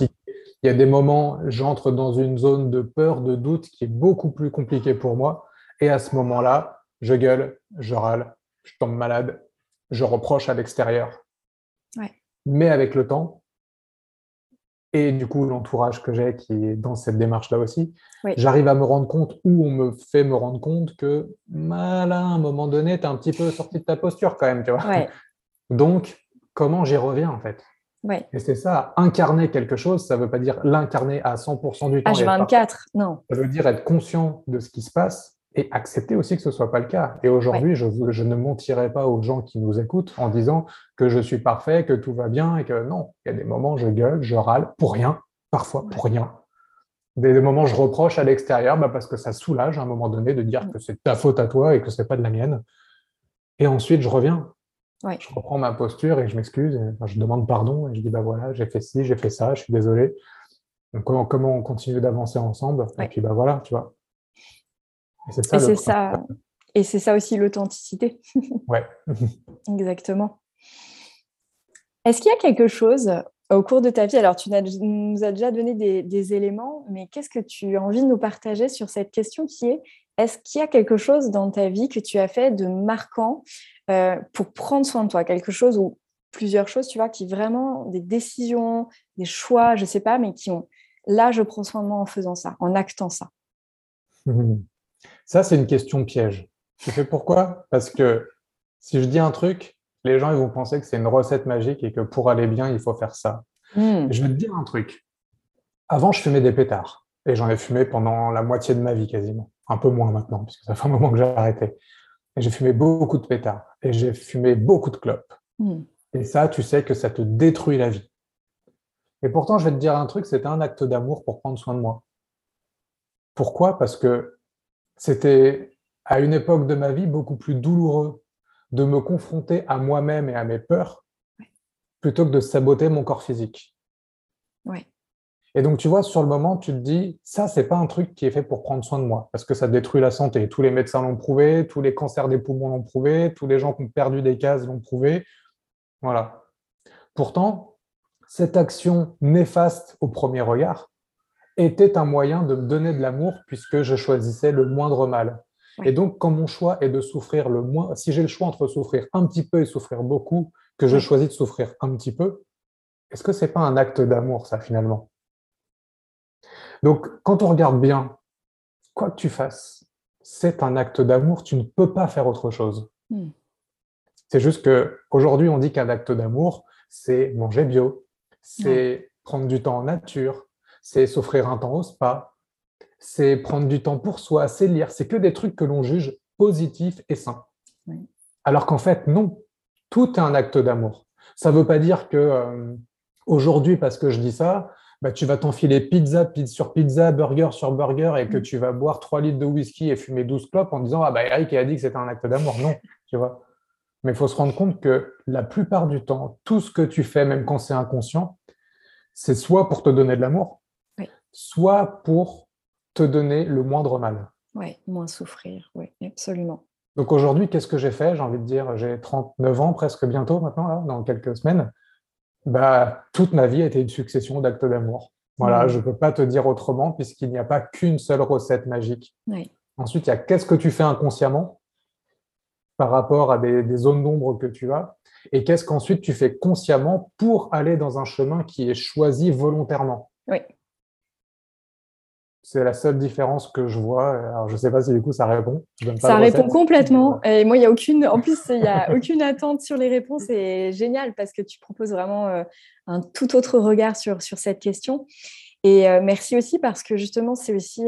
Speaker 2: Il y a des moments, j'entre dans une zone de peur, de doute qui est beaucoup plus compliquée pour moi. Et à ce moment-là, je gueule, je râle, je tombe malade, je reproche à l'extérieur. Mais avec le temps, et du coup l'entourage que j'ai qui est dans cette démarche-là aussi, j'arrive à me rendre compte ou on me fait me rendre compte que malin, à un moment donné, tu es un petit peu sorti de ta posture quand même, tu vois. Donc, comment j'y reviens en fait? Et c'est ça, incarner quelque chose, ça ne veut pas dire l'incarner à 100% du temps.
Speaker 1: H24, non.
Speaker 2: Ça veut dire être conscient de ce qui se passe et accepter aussi que ce ne soit pas le cas. Et aujourd'hui, je, je, ne mentirai pas aux gens qui nous écoutent en disant que je suis parfait, que tout va bien et que non, il y a des moments je gueule, je râle pour rien, parfois pour rien. Des, moments je reproche à l'extérieur bah parce que ça soulage à un moment donné de dire que c'est ta faute à toi et que ce n'est pas de la mienne. Et ensuite, je reviens. Je reprends ma posture et je m'excuse. je demande pardon et je dis bah voilà, j'ai fait ci, j'ai fait ça, je suis désolé. Donc, comment, comment on continue d'avancer ensemble? Et puis bah voilà, tu vois.
Speaker 1: Et c'est ça. Et ça, et c'est ça aussi l'authenticité.
Speaker 2: ouais.
Speaker 1: Exactement. Est-ce qu'il y a quelque chose au cours de ta vie? Alors, tu nous as déjà donné des, des éléments, mais qu'est-ce que tu as envie de nous partager sur cette question qui est est-ce qu'il y a quelque chose dans ta vie que tu as fait de marquant euh, pour prendre soin de toi, quelque chose ou plusieurs choses, tu vois, qui vraiment des décisions, des choix, je sais pas, mais qui ont là, je prends soin de moi en faisant ça, en actant ça.
Speaker 2: Ça, c'est une question piège. Tu sais pourquoi? Parce que si je dis un truc, les gens ils vont penser que c'est une recette magique et que pour aller bien, il faut faire ça. Hmm. Je vais te dire un truc. Avant, je fumais des pétards et j'en ai fumé pendant la moitié de ma vie quasiment. Un peu moins maintenant, puisque ça fait un moment que j'ai arrêté. Et j'ai fumé beaucoup de pétards et j'ai fumé beaucoup de clopes. Hmm. Et ça, tu sais que ça te détruit la vie. Et pourtant, je vais te dire un truc, c'était un acte d'amour pour prendre soin de moi. Pourquoi? Parce que c'était à une époque de ma vie beaucoup plus douloureux de me confronter à moi-même et à mes peurs plutôt que de saboter mon corps physique.
Speaker 1: Ouais.
Speaker 2: Et donc, tu vois, sur le moment, tu te dis, ça, c'est pas un truc qui est fait pour prendre soin de moi, parce que ça détruit la santé. Tous les médecins l'ont prouvé, tous les cancers des poumons l'ont prouvé, tous les gens qui ont perdu des cases l'ont prouvé. Voilà. Pourtant, cette action néfaste au premier regard était un moyen de me donner de l'amour puisque je choisissais le moindre mal. Et donc, quand mon choix est de souffrir le moins, si j'ai le choix entre souffrir un petit peu et souffrir beaucoup, que je choisis de souffrir un petit peu, est-ce que c'est pas un acte d'amour, ça, finalement? Donc, quand on regarde bien, quoi que tu fasses, c'est un acte d'amour, tu ne peux pas faire autre chose. Hmm. C'est juste qu'aujourd'hui, on dit qu'un acte d'amour, c'est manger bio, c'est prendre du temps en nature, c'est s'offrir un temps au spa, c'est prendre du temps pour soi, c'est lire, c'est que des trucs que l'on juge positifs et sains. Alors qu'en fait, non, tout est un acte d'amour. Ça ne veut pas dire que euh, aujourd'hui, parce que je dis ça, bah, tu vas t'enfiler pizza, pizza sur pizza, burger sur burger et que mm. tu vas boire 3 litres de whisky et fumer 12 clopes en disant Ah, bah, Eric a dit que c'était un acte d'amour. Non, tu vois. Mais il faut se rendre compte que la plupart du temps, tout ce que tu fais, même quand c'est inconscient, c'est soit pour te donner de l'amour, soit pour te donner le moindre mal.
Speaker 1: Oui, moins souffrir, oui, absolument.
Speaker 2: Donc aujourd'hui, qu'est-ce que j'ai fait? J'ai envie de dire, j'ai 39 ans presque bientôt maintenant, là, dans quelques semaines bah, toute ma vie a été une succession d'actes d'amour. Voilà, mmh. je ne peux pas te dire autrement puisqu'il n'y a pas qu'une seule recette magique. Ensuite, il y a qu'est-ce que tu fais inconsciemment par rapport à des, des zones d'ombre que tu as et qu'est-ce qu'ensuite tu fais consciemment pour aller dans un chemin qui est choisi volontairement.
Speaker 1: Oui.
Speaker 2: C'est la seule différence que je vois. Alors, je ne sais pas si du coup ça répond.
Speaker 1: ça répond complètement. Et moi, il y a aucune, en plus, il n'y a aucune attente sur les réponses. C'est génial parce que tu proposes vraiment euh, un tout autre regard sur, sur cette question. Et merci aussi parce que justement, c'est aussi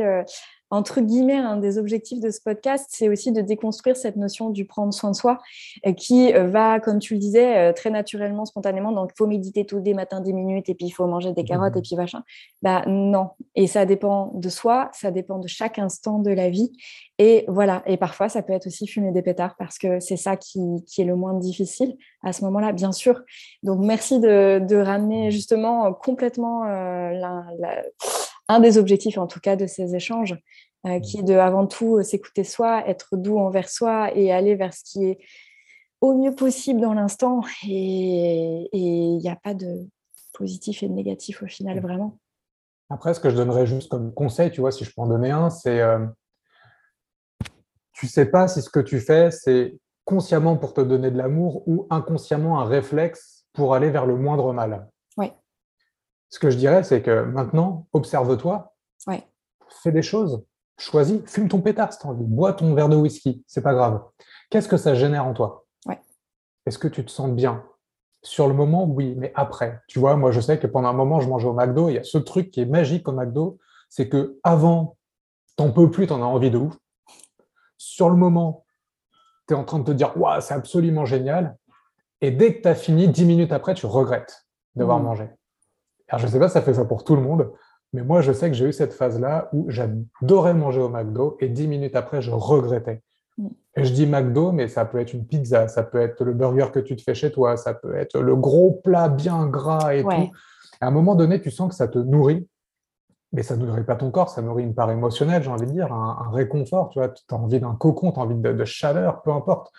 Speaker 1: entre guillemets, un des objectifs de ce podcast, c'est aussi de déconstruire cette notion du prendre soin de soi, euh, qui euh, va, comme tu le disais, euh, très naturellement, spontanément. Donc, il faut méditer tous les matins 10 minutes et puis il faut manger des carottes et puis machin. Bah non. Et ça dépend de soi, ça dépend de chaque instant de la vie. Et voilà. Et parfois, ça peut être aussi fumer des pétards parce que c'est ça qui, est le moins difficile à ce moment-là, bien sûr. Donc, merci de, ramener justement complètement un des objectifs, en tout cas, de ces échanges, euh, qui est de avant tout euh, s'écouter soi, être doux envers soi et aller vers ce qui est au mieux possible dans l'instant. Et il n'y a pas de positif et de négatif au final, vraiment.
Speaker 2: Après, ce que je donnerais juste comme conseil, tu vois, si je peux en donner un, c'est euh, tu sais pas si ce que tu fais, c'est consciemment pour te donner de l'amour ou inconsciemment un réflexe pour aller vers le moindre mal. Ce que je dirais, c'est que maintenant, observe-toi,
Speaker 1: ouais.
Speaker 2: fais des choses, choisis, fume ton pétard si tu envie, bois ton verre de whisky, c'est pas grave. Qu'est-ce que ça génère en toi? Est-ce que tu te sens bien? Sur le moment, oui, mais après. Tu vois, moi je sais que pendant un moment, je mangeais au McDo, il y a ce truc qui est magique au McDo, c'est que avant, t'en peux plus, t'en as envie de ouf. Sur le moment, tu es en train de te dire, waouh, c'est absolument génial. Et dès que tu as fini, dix minutes après, tu regrettes d'avoir mmh. mangé. Alors, je ne sais pas si ça fait ça pour tout le monde, mais moi, je sais que j'ai eu cette phase-là où j'adorais manger au McDo et dix minutes après, je regrettais. Mm. Et je dis McDo, mais ça peut être une pizza, ça peut être le burger que tu te fais chez toi, ça peut être le gros plat bien gras et tout. À un moment donné, tu sens que ça te nourrit, mais ça ne nourrit pas ton corps, ça nourrit une part émotionnelle, j'ai envie de dire, un, réconfort. Tu vois, tu as envie d'un cocon, tu as envie de, de, chaleur, peu importe.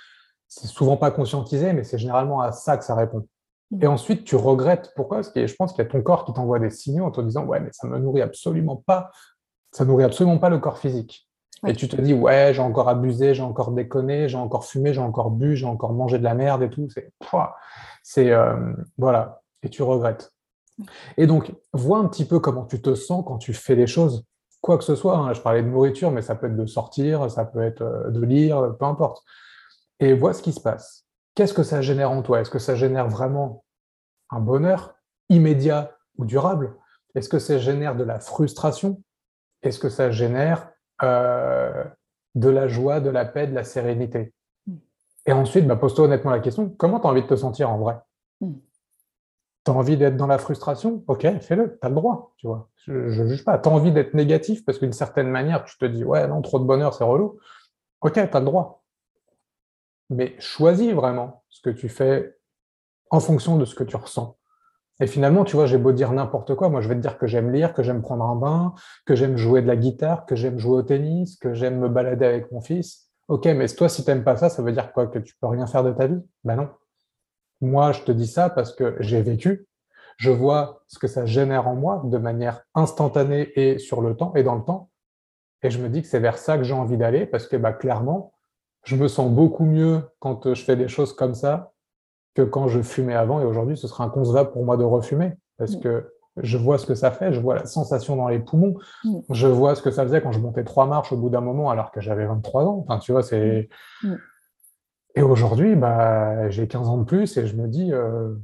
Speaker 2: C'est souvent pas conscientisé, mais c'est généralement à ça que ça répond. Mm. Et ensuite, tu regrettes. Pourquoi? Parce que je pense qu'il y a ton corps qui t'envoie des signaux en te disant Ouais, mais ça me nourrit absolument pas. Ça nourrit absolument pas le corps physique. Et tu te dis Ouais, j'ai encore abusé, j'ai encore déconné, j'ai encore fumé, j'ai encore bu, j'ai encore mangé de la merde et tout. C'est. C'est. Euh, voilà. Et tu regrettes. Et donc, vois un petit peu comment tu te sens quand tu fais des choses. Quoi que ce soit. Hein. Je parlais de nourriture, mais ça peut être de sortir, ça peut être euh, de lire, peu importe. Et vois ce qui se passe qu'est-ce que ça génère en toi? Est-ce que ça génère vraiment un bonheur immédiat ou durable? Est-ce que ça génère de la frustration? Est-ce que ça génère euh, de la joie, de la paix, de la sérénité? Hmm. Et ensuite, bah, pose-toi honnêtement la question, comment tu as envie de te sentir en vrai? Hmm. Tu as envie d'être dans la frustration? Ok, fais-le, tu as le droit, tu vois. Je ne juge pas. Tu as envie d'être négatif parce qu'une certaine manière, tu te dis, ouais, non, trop de bonheur, c'est relou. Ok, tu as le droit mais choisis vraiment ce que tu fais en fonction de ce que tu ressens. Et finalement, tu vois, j'ai beau dire n'importe quoi, moi je vais te dire que j'aime lire, que j'aime prendre un bain, que j'aime jouer de la guitare, que j'aime jouer au tennis, que j'aime me balader avec mon fils. Ok, mais toi, si tu n'aimes pas ça, ça veut dire quoi? Que tu peux rien faire de ta vie? Ben non. Moi, je te dis ça parce que j'ai vécu, je vois ce que ça génère en moi de manière instantanée et sur le temps et dans le temps. Et je me dis que c'est vers ça que j'ai envie d'aller parce que bah, clairement, je me sens beaucoup mieux quand euh, je fais des choses comme ça que quand je fumais avant. Et aujourd'hui, ce sera inconcevable pour moi de refumer parce mm. que je vois ce que ça fait, je vois la sensation dans les poumons, mm. je vois ce que ça faisait quand je montais trois marches au bout d'un moment alors que j'avais 23 ans. Enfin, tu vois, c'est. Mm. Et aujourd'hui, bah, j'ai 15 ans de plus et je me dis, euh,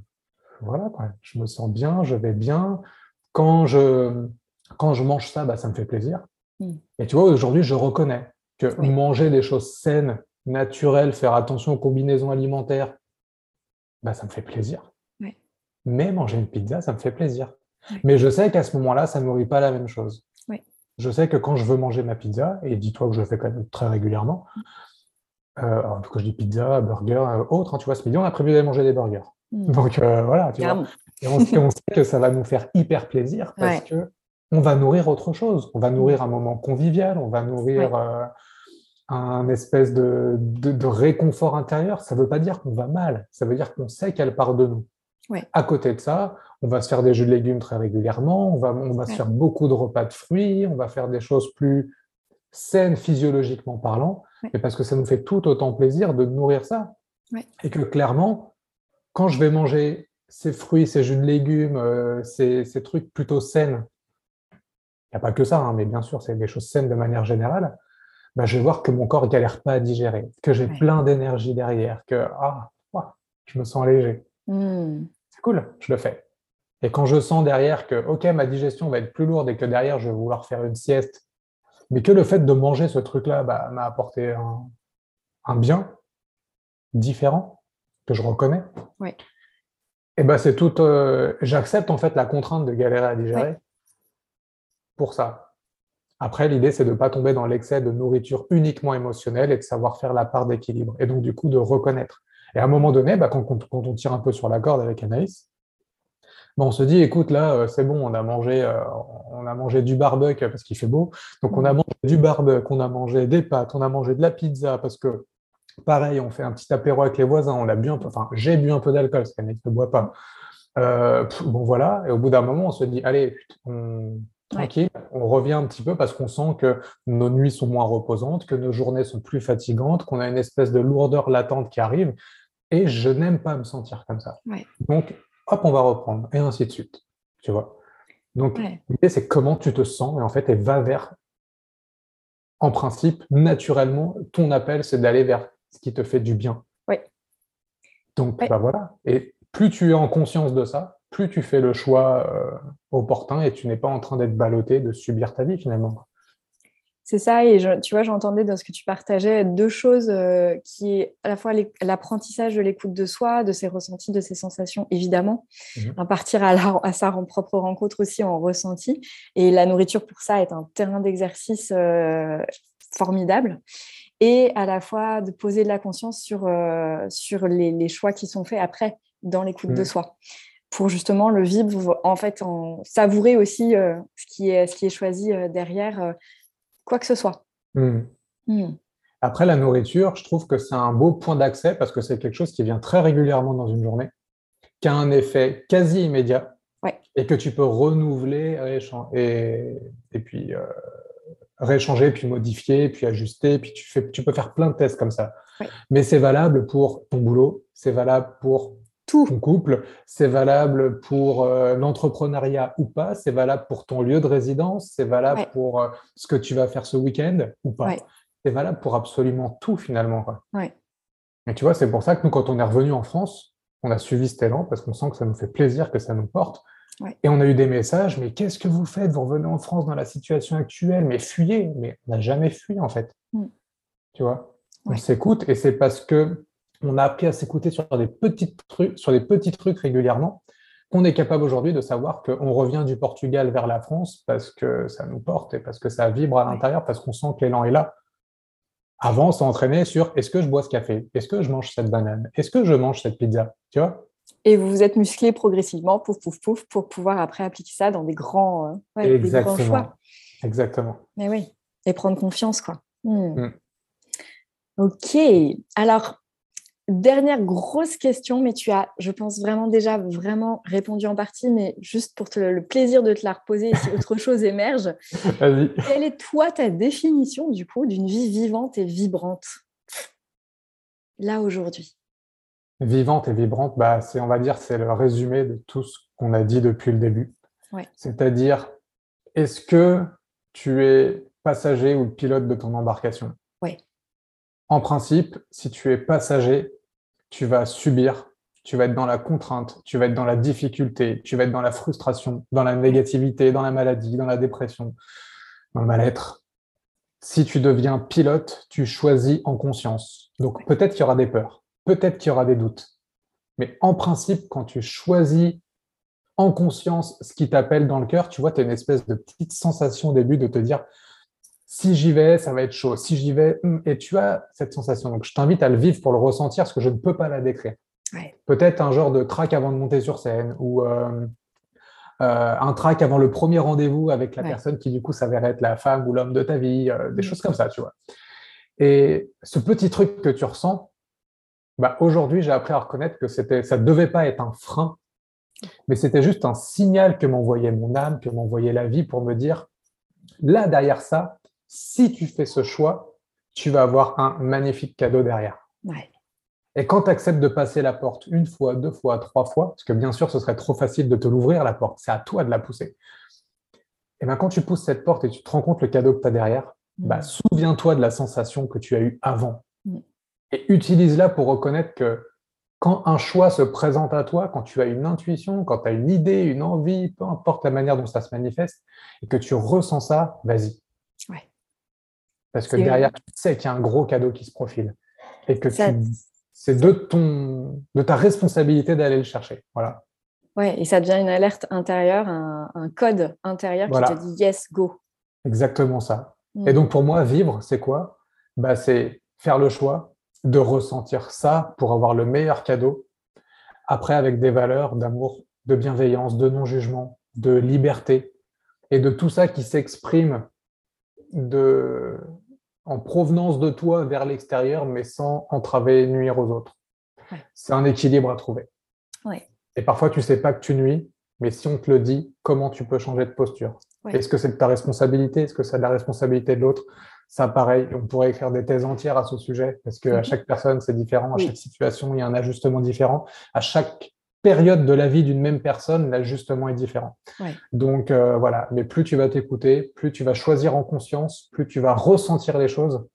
Speaker 2: voilà, je me sens bien, je vais bien. Quand je, quand je mange ça, bah, ça me fait plaisir. Et tu vois, aujourd'hui, je reconnais que manger des choses saines, naturel, faire attention aux combinaisons alimentaires, bah, ça me fait plaisir. Mais manger une pizza, ça me fait plaisir. Mais je sais qu'à ce moment-là, ça ne nourrit pas la même chose. Je sais que quand je veux manger ma pizza, et dis-toi que je le fais quand même très régulièrement, euh, quand je dis pizza, burger, euh, autre, hein, tu vois, ce midi, on a prévu d'aller manger des burgers. Hmm. Donc euh, voilà, tu vois. Et on, sait que ça va nous faire hyper plaisir parce que on va nourrir autre chose. On va nourrir un moment convivial, on va nourrir euh, un espèce de, de, réconfort intérieur, ça ne veut pas dire qu'on va mal, ça veut dire qu'on sait qu'elle part de nous. À côté de ça, on va se faire des jus de légumes très régulièrement, on va, on va se faire beaucoup de repas de fruits, on va faire des choses plus saines physiologiquement parlant, mais parce que ça nous fait tout autant plaisir de nourrir ça. Et que clairement, quand je vais manger ces fruits, ces jus de légumes, euh, ces, ces, trucs plutôt saines, il n'y a pas que ça, hein, mais bien sûr, c'est des choses saines de manière générale, bah, je vais voir que mon corps ne galère pas à digérer, que j'ai plein d'énergie derrière, que ah, je me sens léger. Hmm. C'est cool, je le fais. Et quand je sens derrière que, OK, ma digestion va être plus lourde et que derrière, je vais vouloir faire une sieste, mais que le fait de manger ce truc-là bah, m'a apporté un, bien différent, que je reconnais,
Speaker 1: et
Speaker 2: eh ben c'est tout. Euh, j'accepte en fait la contrainte de galérer à digérer pour ça. Après, l'idée, c'est de ne pas tomber dans l'excès de nourriture uniquement émotionnelle et de savoir faire la part d'équilibre. Et donc, du coup, de reconnaître. Et à un moment donné, bah, quand, on tire un peu sur la corde avec Anaïs, bah, on se dit, écoute, là, euh, c'est bon, on a mangé, euh, on a mangé du barbecue parce qu'il fait beau. Donc, on a mangé du barbecue, on a mangé des pâtes, on a mangé de la pizza parce que, pareil, on fait un petit apéro avec les voisins, on a bu un peu, enfin, j'ai bu un peu d'alcool, parce qu'Anaïs ne boit pas. Euh, bon, voilà. Et au bout d'un moment, on se dit, allez, tranquille, on revient un petit peu parce qu'on sent que nos nuits sont moins reposantes, que nos journées sont plus fatigantes, qu'on a une espèce de lourdeur latente qui arrive. Et je n'aime pas me sentir comme ça. Donc, hop, on va reprendre, et ainsi de suite. Tu vois? Donc, l'idée, c'est comment tu te sens, et en fait, elle va vers, en principe, naturellement, ton appel, c'est d'aller vers ce qui te fait du bien.
Speaker 1: Oui.
Speaker 2: Donc, bah voilà. Et plus tu es en conscience de ça, plus tu fais le choix euh, opportun et tu n'es pas en train d'être ballotté, de subir ta vie finalement.
Speaker 1: C'est ça, et tu vois, j'entendais dans ce que tu partageais deux choses euh, qui est à la fois l'apprentissage de l'écoute de soi, de ses ressentis, de ses sensations, évidemment, mmh partir à, sa propre rencontre aussi en ressenti. Et la nourriture, pour ça, est un terrain d'exercice euh, formidable. Et à la fois de poser de la conscience sur, euh, sur les, choix qui sont faits après dans l'écoute de mmh. soi pour justement le vivre, en fait, en savourer aussi ce, qui est, ce qui est choisi derrière quoi que ce soit. Hmm.
Speaker 2: Hmm. Après, la nourriture, je trouve que c'est un beau point d'accès parce que c'est quelque chose qui vient très régulièrement dans une journée, qui a un effet quasi immédiat et que tu peux renouveler et, et puis euh, réchanger, puis modifier, puis ajuster, puis tu, fais, tu peux faire plein de tests comme ça. Mais c'est valable pour ton boulot, c'est valable pour tout. ton couple, c'est valable pour euh, l'entrepreneuriat ou pas, c'est valable pour ton lieu de résidence, c'est valable pour euh, ce que tu vas faire ce week-end ou pas. C'est valable pour absolument tout finalement. Et tu vois, c'est pour ça que nous, quand on est revenu en France, on a suivi cet élan parce qu'on sent que ça nous fait plaisir, que ça nous porte. Et on a eu des messages, mais qu'est-ce que vous faites? Vous revenez en France dans la situation actuelle, mais fuyez. Mais on n'a jamais fui en fait. Mm. Tu vois? On s'écoute et c'est parce que on a appris à s'écouter sur des petits trucs, sur des petits trucs régulièrement, qu'on est capable aujourd'hui de savoir qu'on revient du Portugal vers la France parce que ça nous porte et parce que ça vibre à l'intérieur, parce qu'on sent que l'élan est là. Avant, on s'entraînait sur est-ce que je bois ce café? Est-ce que je mange cette banane? Est-ce que je mange cette pizza? Tu vois?
Speaker 1: Et vous vous êtes musclé progressivement, pouf, pouf, pouf, pour pouvoir après appliquer ça dans des grands,
Speaker 2: euh, Exactement. choix. Exactement.
Speaker 1: Mais oui, et prendre confiance, quoi. Hmm. Hmm. Ok. Alors, Dernière grosse question, mais tu as, je pense vraiment déjà vraiment répondu en partie, mais juste pour le plaisir de te la reposer si autre chose émerge. Quelle est toi ta définition du coup d'une vie vivante et vibrante? Là aujourd'hui
Speaker 2: Vivante et vibrante, bah, c'est on va dire c'est le résumé de tout ce qu'on a dit depuis le début. C'est-à-dire, est-ce que tu es passager ou pilote de ton embarcation?
Speaker 1: Oui.
Speaker 2: En principe, si tu es passager, tu vas subir, tu vas être dans la contrainte, tu vas être dans la difficulté, tu vas être dans la frustration, dans la négativité, dans la maladie, dans la dépression, dans le mal-être. Si tu deviens pilote, tu choisis en conscience. Donc peut-être qu'il y aura des peurs, peut-être qu'il y aura des doutes. Mais en principe, quand tu choisis en conscience ce qui t'appelle dans le cœur, tu vois, tu as une espèce de petite sensation au début de te dire, si j'y vais, ça va être chaud. Si j'y vais, hum, et tu as cette sensation. Donc, je t'invite à le vivre pour le ressentir parce que je ne peux pas la décrire. Peut-être un genre de trac avant de monter sur scène ou euh, euh, un trac avant le premier rendez-vous avec la personne qui, du coup, s'avère être la femme ou l'homme de ta vie, euh, des mm. choses comme ça, tu vois. Et ce petit truc que tu ressens, bah, aujourd'hui, j'ai appris à reconnaître que c'était, ça ne devait pas être un frein, mais c'était juste un signal que m'envoyait mon âme, que m'envoyait la vie pour me dire, là, derrière ça, si tu fais ce choix, tu vas avoir un magnifique cadeau derrière. Et quand tu acceptes de passer la porte une fois, deux fois, trois fois, parce que bien sûr, ce serait trop facile de te l'ouvrir la porte, c'est à toi de la pousser. Et bien quand tu pousses cette porte et tu te rends compte le cadeau que tu as derrière, mm. bah, souviens-toi de la sensation que tu as eue avant. Mm. Et utilise-la pour reconnaître que quand un choix se présente à toi, quand tu as une intuition, quand tu as une idée, une envie, peu importe la manière dont ça se manifeste, et que tu ressens ça, vas-y. Parce que derrière, tu sais qu'il y a un gros cadeau qui se profile. Et que c'est de, ton, de ta responsabilité d'aller le chercher. Voilà.
Speaker 1: Ouais, et ça devient une alerte intérieure, un, code intérieur qui te dit yes, go.
Speaker 2: Exactement ça. Mm. Et donc pour moi, vivre, c'est quoi? Bah, C'est faire le choix de ressentir ça pour avoir le meilleur cadeau. Après, avec des valeurs d'amour, de bienveillance, de non-jugement, de liberté et de tout ça qui s'exprime de, en provenance de toi vers l'extérieur, mais sans entraver et nuire aux autres. C'est un équilibre à trouver. Et parfois, tu sais pas que tu nuis, mais si on te le dit, comment tu peux changer de posture? Est-ce que c'est de ta responsabilité? Est-ce que c'est de la responsabilité de l'autre? Ça, pareil, on pourrait écrire des thèses entières à ce sujet, parce qu'à mhm. chaque personne, c'est différent, à chaque situation, il y a un ajustement différent. À chaque période de la vie d'une même personne, l'ajustement est différent. Donc euh, voilà, mais plus tu vas t'écouter, plus tu vas choisir en conscience, plus tu vas ressentir les choses.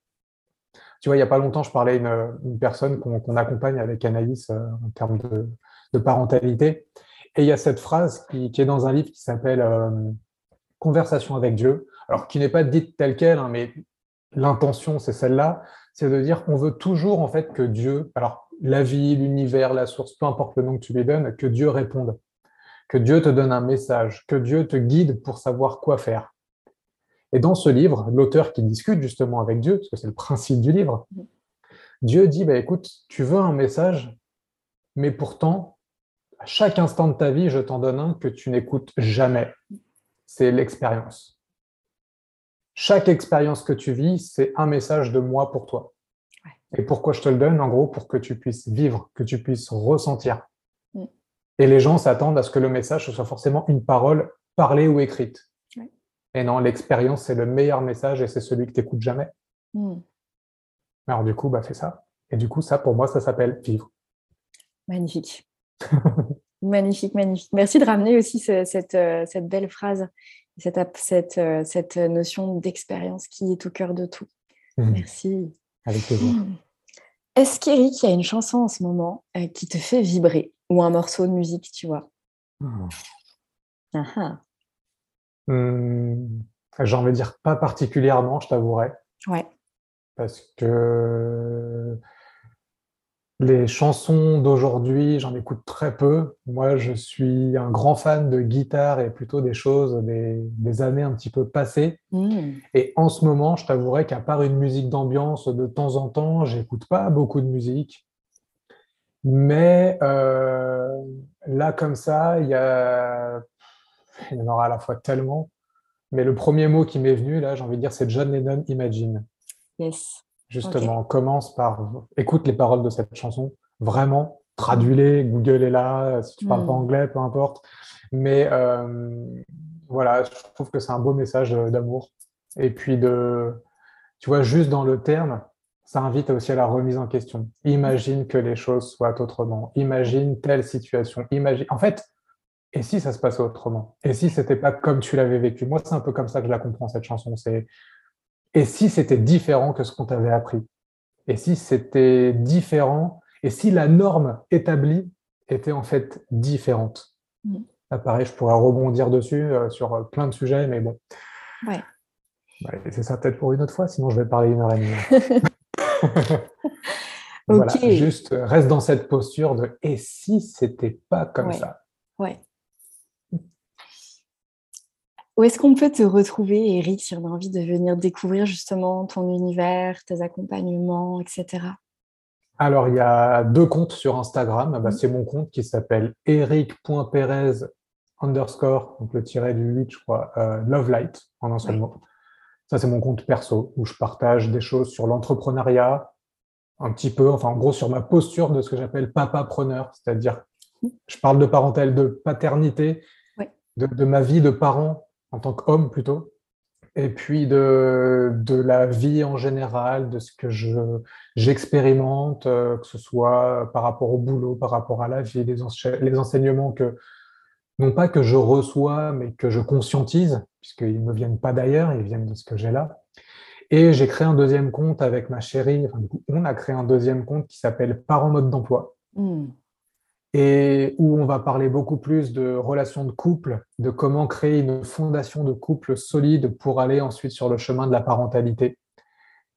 Speaker 2: Tu vois, il n'y a pas longtemps, je parlais à une, personne qu'on accompagne avec Anaïs euh, en termes de, parentalité. Et il y a cette phrase qui, est dans un livre qui s'appelle euh, Conversation avec Dieu. Alors, qui n'est pas dite telle qu'elle, hein, mais l'intention, c'est celle-là. C'est de dire, on veut toujours, en fait, que Dieu, alors, la vie, l'univers, la source, peu importe le nom que tu lui donnes, que Dieu réponde, que Dieu te donne un message, que Dieu te guide pour savoir quoi faire. Et dans ce livre, l'auteur qui discute justement avec Dieu, parce que c'est le principe du livre, Dieu dit, bah, écoute, tu veux un message, mais pourtant, à chaque instant de ta vie, je t'en donne un que tu n'écoutes jamais. C'est l'expérience. Chaque expérience que tu vis, c'est un message de moi pour toi. Et pourquoi je te le donne En gros, pour que tu puisses vivre, que tu puisses ressentir. Mm. Et les gens s'attendent à ce que le message soit forcément une parole parlée ou écrite. Et non, l'expérience, c'est le meilleur message et c'est celui que tu n'écoutes jamais. Mm. Alors du coup, bah, fais ça. Et du coup, ça, pour moi, ça s'appelle vivre.
Speaker 1: Magnifique. magnifique, magnifique. Merci de ramener aussi cette, euh, cette, belle phrase, cette, cette, euh, cette notion d'expérience qui est au cœur de tout. Mm. Merci.
Speaker 2: Avec plaisir. Hmm.
Speaker 1: Est-ce qu'Eric, il y a une chanson en ce moment euh, qui te fait vibrer ou un morceau de musique, tu vois? Hmm.
Speaker 2: Hmm. J'ai envie de dire pas particulièrement, je t'avouerai.
Speaker 1: Ouais.
Speaker 2: Parce que les chansons d'aujourd'hui, j'en écoute très peu. Moi, je suis un grand fan de guitare et plutôt des choses des, années un petit peu passées. Mmh. Et en ce moment, je t'avouerai qu'à part une musique d'ambiance de temps en temps, j'écoute pas beaucoup de musique. Mais euh, là, comme ça, il y, a... il y en aura à la fois tellement. Mais le premier mot qui m'est venu, là, j'ai envie de dire, c'est John Lennon Imagine.
Speaker 1: Yes.
Speaker 2: Justement, commence par écoute les paroles de cette chanson, vraiment, traduis-les, Google est là, si tu parles pas hmm. anglais, peu importe. Mais euh, voilà, je trouve que c'est un beau message d'amour. Et puis de, tu vois, juste dans le terme, ça invite aussi à la remise en question. Imagine que les choses soient autrement. Imagine telle situation. Imagine. En fait, et si ça se passait autrement? Et si c'était pas comme tu l'avais vécu? Moi, c'est un peu comme ça que je la comprends cette chanson. C'est et si c'était différent que ce qu'on t'avait appris? Et si c'était différent? Et si la norme établie était en fait différente? Mm. pareil, je pourrais rebondir dessus euh, sur plein de sujets, mais bon.
Speaker 1: Ouais.
Speaker 2: c'est ça peut-être pour une autre fois, sinon je vais parler une heure et demie. voilà, juste reste dans cette posture de et si c'était pas comme ça?
Speaker 1: Ouais. Où est-ce qu'on peut te retrouver, Eric, si on a envie de venir découvrir justement ton univers, tes accompagnements, etc.
Speaker 2: Alors, il y a deux comptes sur Instagram. Bah, mhm. c'est mon compte qui s'appelle eric.perez underscore, donc le tiret du 8, je crois, euh, Love Light, en un seul mot. Ça, c'est mon compte perso, où je partage des choses sur l'entrepreneuriat, un petit peu, enfin, en gros, sur ma posture de ce que j'appelle papa-preneur, c'est-à-dire, mhm. je parle de parentèle, de paternité, de, de, ma vie de parent en tant qu'homme plutôt, et puis de, de, la vie en général, de ce que je, j'expérimente, euh, que ce soit par rapport au boulot, par rapport à la vie, les, enseignements que, non pas que je reçois, mais que je conscientise, puisqu'ils ne viennent pas d'ailleurs, ils viennent de ce que j'ai là. Et j'ai créé un deuxième compte avec ma chérie, enfin, on a créé un deuxième compte qui s'appelle Parents mode d'emploi. Hmm. Et où on va parler beaucoup plus de relations de couple, de comment créer une fondation de couple solide pour aller ensuite sur le chemin de la parentalité.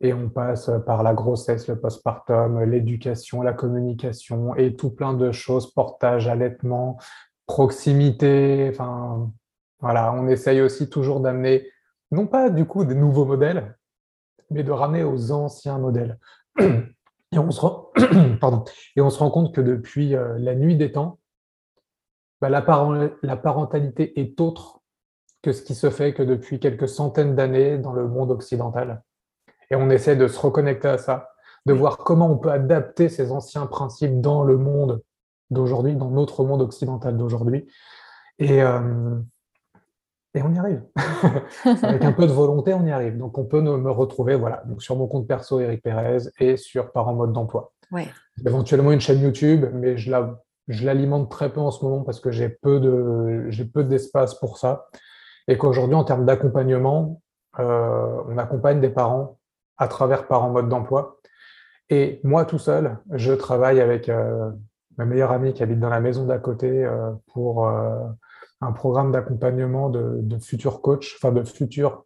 Speaker 2: Et on passe par la grossesse, le postpartum, l'éducation, la communication et tout plein de choses, portage, allaitement, proximité. Enfin, voilà, on essaye aussi toujours d'amener, non pas du coup des nouveaux modèles, mais de ramener aux anciens modèles. Et on se rend, Pardon. Et on se rend compte que depuis euh, la nuit des temps, bah, la, la parentalité est autre que ce qui se fait que depuis quelques centaines d'années dans le monde occidental. Et on essaie de se reconnecter à ça, de voir comment on peut adapter ces anciens principes dans le monde d'aujourd'hui, dans notre monde occidental d'aujourd'hui. Et, euh, et on y arrive. Avec un peu de volonté, on y arrive. Donc on peut me retrouver voilà, donc sur mon compte perso Eric Pérez et sur Par en mode d'emploi. Ouais. Éventuellement une chaîne YouTube, mais je la je l'alimente très peu en ce moment parce que j'ai peu de j'ai peu d'espace pour ça et qu'aujourd'hui en termes d'accompagnement, euh, on accompagne des parents à travers par en mode d'emploi. Et moi tout seul, je travaille avec euh, ma meilleure amie qui habite dans la maison d'à côté euh, pour un programme d'accompagnement de, futurs coachs, enfin de futurs,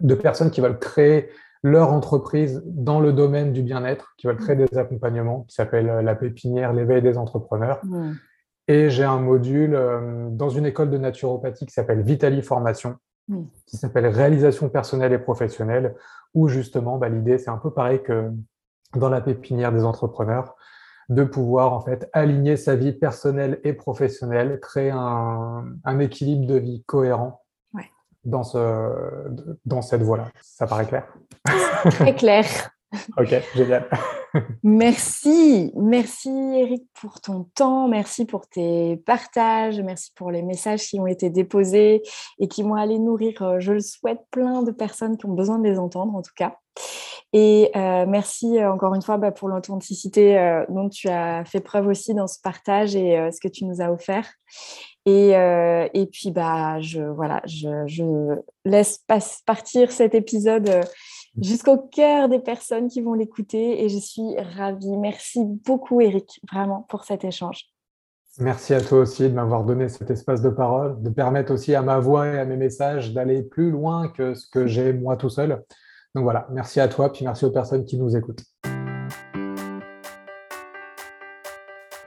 Speaker 2: de personnes qui veulent créer leur entreprise dans le domaine du bien-être, qui veulent créer des accompagnements, qui s'appelle la pépinière, l'éveil des entrepreneurs. Et j'ai un module dans une école de naturopathie qui s'appelle Vitali Formation, qui s'appelle Réalisation personnelle et professionnelle, où justement, bah, l'idée, c'est un peu pareil que dans la pépinière des entrepreneurs, de pouvoir en fait aligner sa vie personnelle et professionnelle, créer un, équilibre de vie cohérent dans, ce, dans cette voie-là. Ça paraît clair?
Speaker 1: Très clair.
Speaker 2: ok, génial.
Speaker 1: merci, merci Eric pour ton temps, merci pour tes partages, merci pour les messages qui ont été déposés et qui vont aller nourrir, euh, je le souhaite, plein de personnes qui ont besoin de les entendre en tout cas. Et euh, merci euh, encore une fois bah, pour l'authenticité euh, dont tu as fait preuve aussi dans ce partage et ce que tu nous as offert. Et, et puis, bah, je, voilà, je, je laisse partir cet épisode jusqu'au cœur des personnes qui vont l'écouter et je suis ravie. Merci beaucoup, Eric, vraiment, pour cet échange.
Speaker 2: Merci à toi aussi de m'avoir donné cet espace de parole, de permettre aussi à ma voix et à mes messages d'aller plus loin que ce que j'ai moi tout seul. Donc voilà, merci à toi, puis merci aux personnes qui nous écoutent.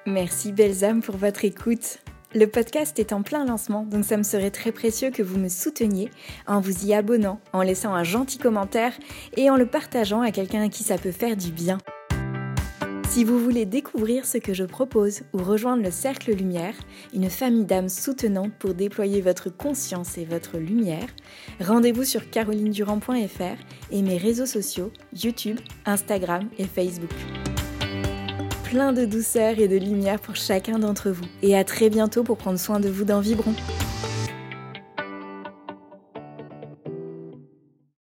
Speaker 1: Merci belles âmes pour votre écoute. Le podcast est en plein lancement, donc ça me serait très précieux que vous me souteniez en vous y abonnant, en laissant un gentil commentaire et en le partageant à quelqu'un à qui ça peut faire du bien. Si vous voulez découvrir ce que je propose ou rejoindre le Cercle Lumière, une famille d'âmes soutenantes pour déployer votre conscience et votre lumière, rendez-vous sur carolinedurand.fr et mes réseaux sociaux YouTube, Instagram et Facebook. Plein de douceur et de lumière pour chacun d'entre vous et à très bientôt pour prendre soin de vous dans Vibron.